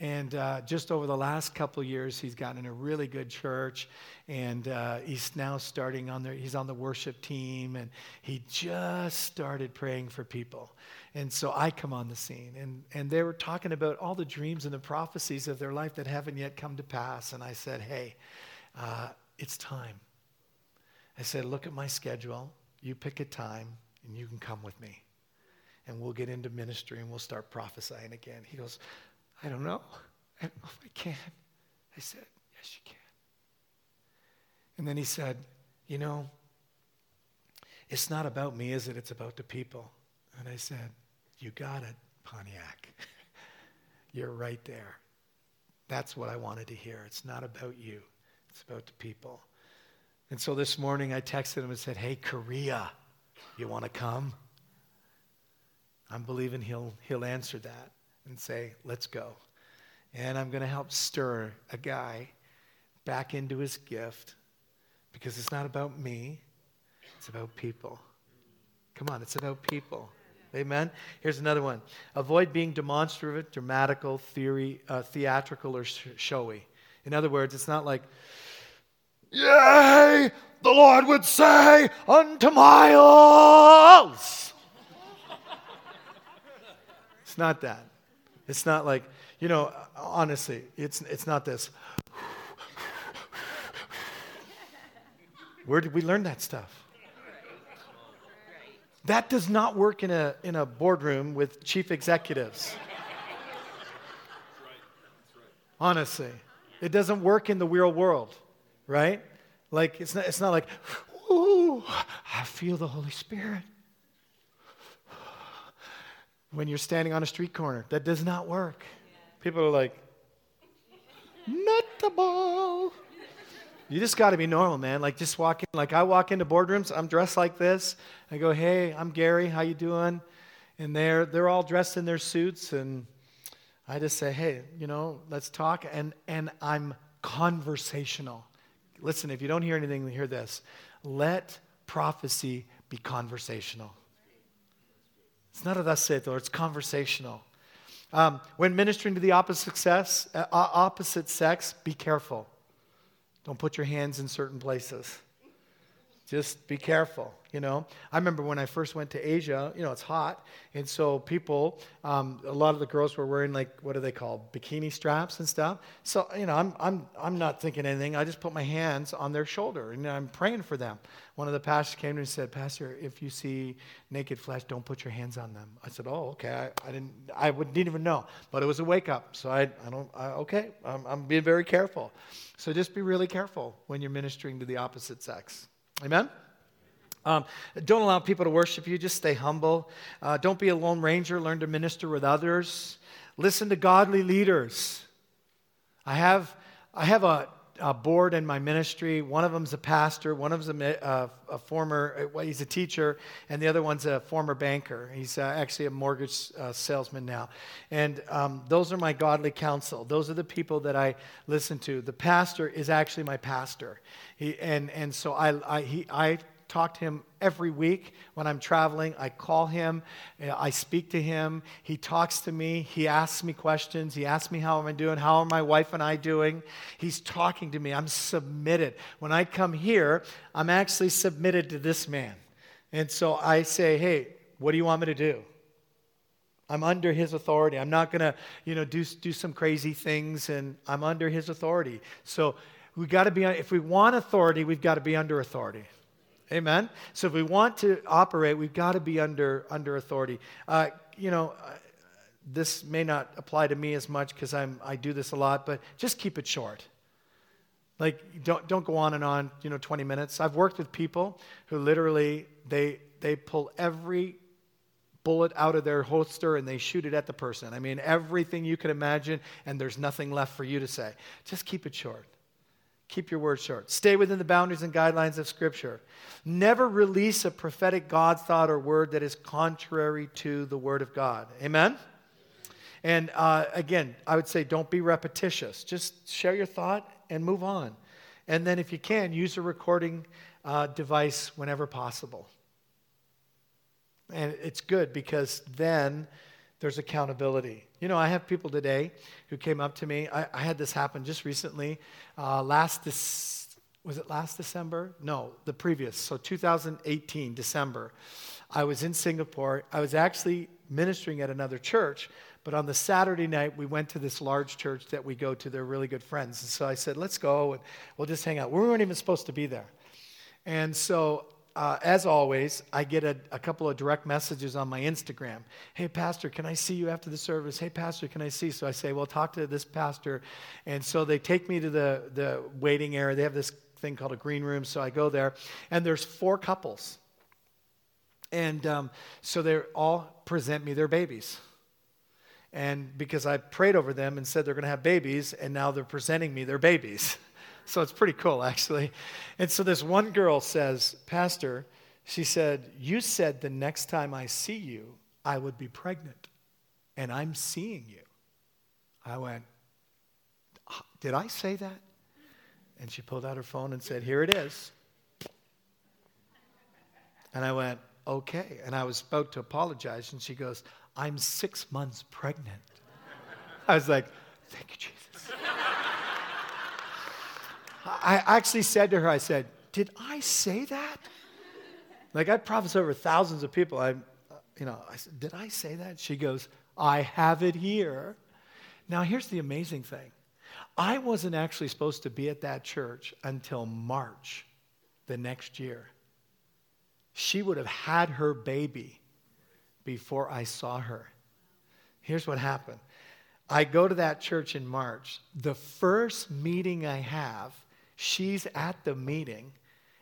And uh, just over the last couple years, he's gotten in a really good church, and uh, he's now starting on the he's on the worship team, and he just started praying for people. And so I come on the scene, and and they were talking about all the dreams and the prophecies of their life that haven't yet come to pass. And I said, hey, uh, it's time. I said, look at my schedule. You pick a time, and you can come with me, and we'll get into ministry, and we'll start prophesying again. He goes. I don't know. I don't know if I can. I said, Yes, you can. And then he said, You know, it's not about me, is it? It's about the people. And I said, You got it, Pontiac. You're right there. That's what I wanted to hear. It's not about you, it's about the people. And so this morning I texted him and said, Hey, Korea, you want to come? I'm believing he'll, he'll answer that and say, let's go. And I'm going to help stir a guy back into his gift because it's not about me, it's about people. Come on, it's about people. Amen. Here's another one. Avoid being demonstrative, dramatical, theory, uh, theatrical, or sh- showy. In other words, it's not like, "Yay, the Lord would say unto Miles." it's not that. It's not like, you know, honestly, it's, it's not this. Where did we learn that stuff? That does not work in a, in a boardroom with chief executives. Honestly, it doesn't work in the real world, right? Like, it's not, it's not like, ooh, I feel the Holy Spirit when you're standing on a street corner. That does not work. People are like, nutable. You just got to be normal, man. Like just walk in. Like I walk into boardrooms, I'm dressed like this. I go, "Hey, I'm Gary. How you doing?" And they're they're all dressed in their suits, and I just say, "Hey, you know, let's talk." And and I'm conversational. Listen, if you don't hear anything, hear this. Let prophecy be conversational. It's not a thus saith the Lord, it's conversational. Um, when ministering to the opposite, success, uh, opposite sex, be careful. Don't put your hands in certain places. Just be careful you know? I remember when i first went to asia you know it's hot and so people um, a lot of the girls were wearing like what are they called? Bikini straps and stuff. So you know i'm, I'm, I'm not thinking anything. I just put my hands on their shoulder and i'm praying for them. One of the pastors came to me and said pastor if you see naked flesh don't put your hands on them. I said oh okay. I, I didn't i would, didn't even know. But it was a wake up so i, I don't I, okay I'm, I'm being very careful. So just be really careful when you're ministering to the opposite sex Amen? Um, don't allow people to worship you. Just stay humble. Uh, don't be a lone ranger. Learn to minister with others. Listen to godly leaders. I have, I have a, a board in my ministry. One of them's a pastor. One of them's a, a, a former, well, he's a teacher, and the other one's a former banker. He's uh, actually a mortgage uh, salesman now. And um, those are my godly counsel. Those are the people that I listen to. The pastor is actually my pastor. He, and, and so I, I, he, I talk to him every week when I'm traveling. I call him, uh, I speak to him. He talks to me. He asks me questions. He asks me how am I doing? How are my wife and I doing? He's talking to me. I'm submitted. When I come here, I'm actually submitted to this man. And so I say, hey, what do you want me to do? I'm under his authority. I'm not going to, you know, do, do some crazy things, and I'm under his authority. So we got to be, if we want authority, we've got to be under authority. Amen? So if we want to operate, we've got to be under, under authority. Uh, you know, uh, this may not apply to me as much because I'm I do this a lot, but just keep it short. Like, don't, don't go on and on, you know, 20 minutes. I've worked with people who literally, they, they pull every bullet out of their holster and they shoot it at the person. I mean, everything you can imagine, and there's nothing left for you to say. Just keep it short. Keep your words short. Stay within the boundaries and guidelines of Scripture. Never release a prophetic God thought or word that is contrary to the Word of God. Amen? And uh, again, I would say don't be repetitious. Just share your thought and move on. And then, if you can, use a recording uh, device whenever possible. And it's good because then there's accountability. You know, I have people today who came up to me. I, I had this happen just recently. Uh, last this, was it last December? No, the previous. So 2018 December. I was in Singapore. I was actually ministering at another church, but on the Saturday night we went to this large church that we go to. They're really good friends, and so I said, "Let's go and we'll just hang out." We weren't even supposed to be there, and so uh, as always, I get a, a, couple of direct messages on my Instagram. Hey, Pastor, can I see you after the service? Hey, Pastor, can I see? So I say, well, talk to this pastor. And so they take me to the, the waiting area. They have this thing called a green room. So I go there, and there's four couples. And um, so they all present me their babies. And because I prayed over them and said they're going to have babies, and now they're presenting me their babies. So it's pretty cool, actually. And so this one girl says, Pastor, she said, You said the next time I see you, I would be pregnant. And I'm seeing you. I went, Did I say that? And she pulled out her phone and said, Here it is. And I went, Okay. And I was about to apologize. And she goes, I'm six months pregnant. I was like, Thank you, Jesus. I actually said to her, I said, Did I say that? Like I prophesy over thousands of people. I, uh, you know, I said, Did I say that? She goes, I have it here. Now, here's the amazing thing I wasn't actually supposed to be at that church until March the next year. She would have had her baby before I saw her. Here's what happened I go to that church in March. The first meeting I have, She's at the meeting,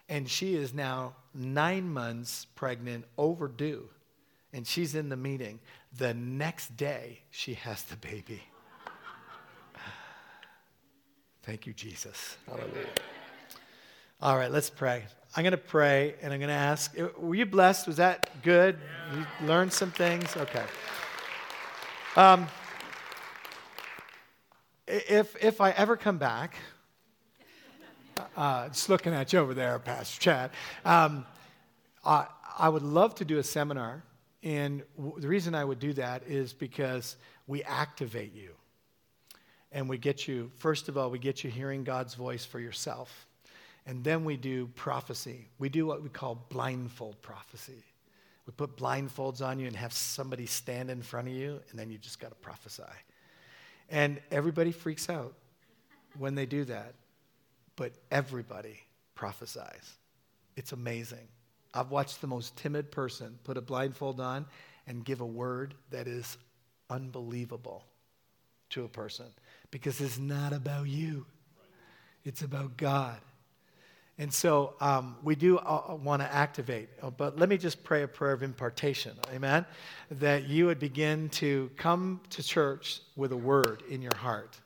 and she is now nine months pregnant, overdue. And she's in the meeting. The next day, she has the baby. Thank you, Jesus. Hallelujah. All right, let's pray. I'm going to pray and I'm going to ask Were you blessed? Was that good? You learned some things? Okay. Um, if, if I ever come back, uh, just looking at you over there, Pastor Chad. Um, I, I would love to do a seminar, and w- the reason I would do that is because we activate you. And we get you, first of all, we get you hearing God's voice for yourself. And then we do prophecy. We do what we call blindfold prophecy. We put blindfolds on you and have somebody stand in front of you, and then you just got to prophesy. And everybody freaks out when they do that, but everybody prophesies. It's amazing. I've watched the most timid person put a blindfold on and give a word that is unbelievable to a person because it's not about you, it's about God. And so um, we do uh, uh want to activate, uh, but let me just pray a prayer of impartation, amen? That you would begin to come to church with a word in your heart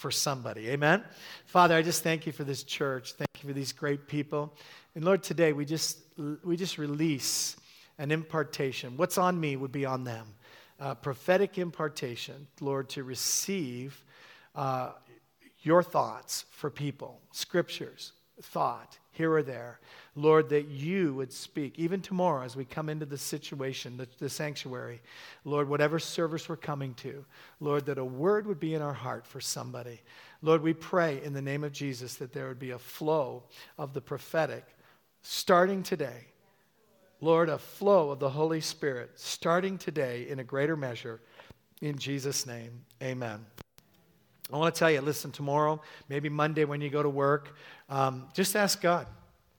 for somebody, amen? Father, I just thank you for this church. Thank you for these great people. And Lord, today we just, we just release an impartation. What's on me would be on them. Prophetic impartation, Lord, to receive uh, your thoughts for people, scriptures, thought, here or there. Lord, that you would speak, even tomorrow as we come into the situation, the, the, sanctuary. Lord, whatever service we're coming to, Lord, that a word would be in our heart for somebody. Lord, we pray in the name of Jesus that there would be a flow of the prophetic starting today. Lord, a flow of the Holy Spirit starting today in a greater measure. In Jesus' name, amen. I want to tell you, listen, tomorrow, maybe Monday when you go to work, um, just ask God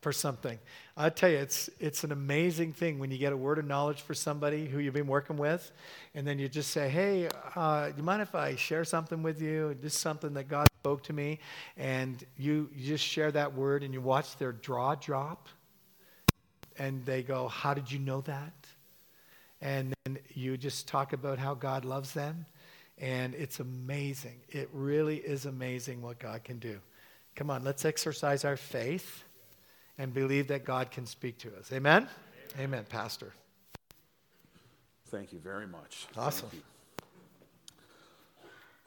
for something. I tell you, it's, it's an amazing thing when you get a word of knowledge for somebody who you've been working with, and then you just say, hey, uh, do you mind if I share something with you? Just something that God spoke to me. And you, you just share that word, and you watch their jaw drop, and they go, how did you know that? And then you just talk about how God loves them and it's amazing. It really is amazing what God can do. Come on, let's exercise our faith and believe that God can speak to us. Amen? Amen, Amen Pastor. Thank you very much. Awesome.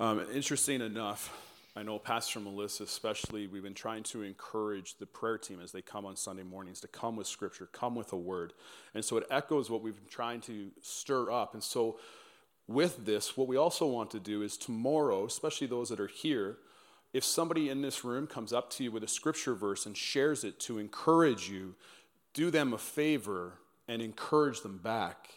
Um, interesting enough, I know Pastor Melissa, especially, we've been trying to encourage the prayer team as they come on Sunday mornings to come with scripture, come with a word. And so it echoes what we've been trying to stir up. And so with this, what we also want to do is tomorrow, especially those that are here, if somebody in this room comes up to you with a scripture verse and shares it to encourage you, do them a favor and encourage them back.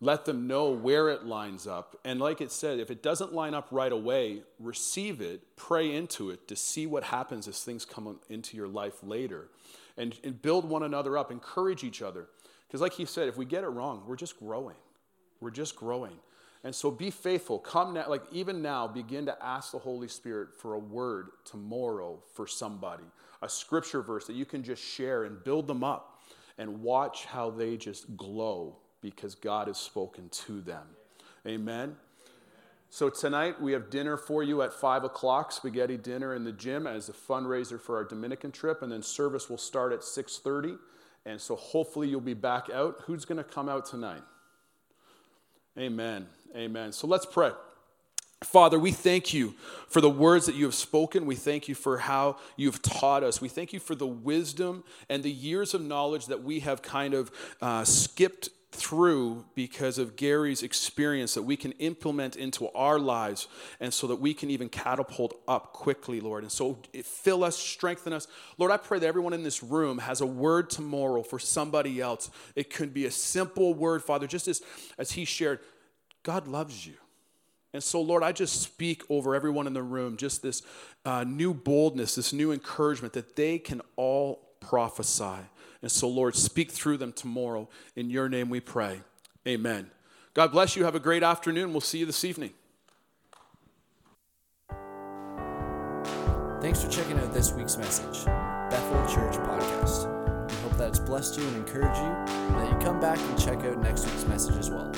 Let them know where it lines up. And like it said, if it doesn't line up right away, receive it, pray into it to see what happens as things come into your life later. And, and build one another up, encourage each other. Because, like he said, if we get it wrong, we're just growing. We're just growing. And so be faithful. Come now, like even now, begin to ask the Holy Spirit for a word tomorrow for somebody, a scripture verse that you can just share and build them up and watch how they just glow because God has spoken to them. Amen. So tonight we have dinner for you at five o'clock, spaghetti dinner in the gym as a fundraiser for our Dominican trip, and then service will start at six thirty. And so hopefully you'll be back out. Who's going to come out tonight? Amen. Amen. So let's pray. Father, we thank you for the words that you have spoken. We thank you for how you've taught us. We thank you for the wisdom and the years of knowledge that we have kind of uh, skipped through because of Gary's experience that we can implement into our lives and so that we can even catapult up quickly, Lord. And so fill us, strengthen us. Lord, I pray that everyone in this room has a word tomorrow for somebody else. It could be a simple word, Father, just as, as he shared. God loves you. And so, Lord, I just speak over everyone in the room just this uh, new boldness, this new encouragement that they can all prophesy. And so, Lord, speak through them tomorrow. In your name we pray. Amen. God bless you. Have a great afternoon. We'll see you this evening. Thanks for checking out this week's message, Bethel Church Podcast. We hope that it's blessed you and encouraged you, and that you come back and check out next week's message as well.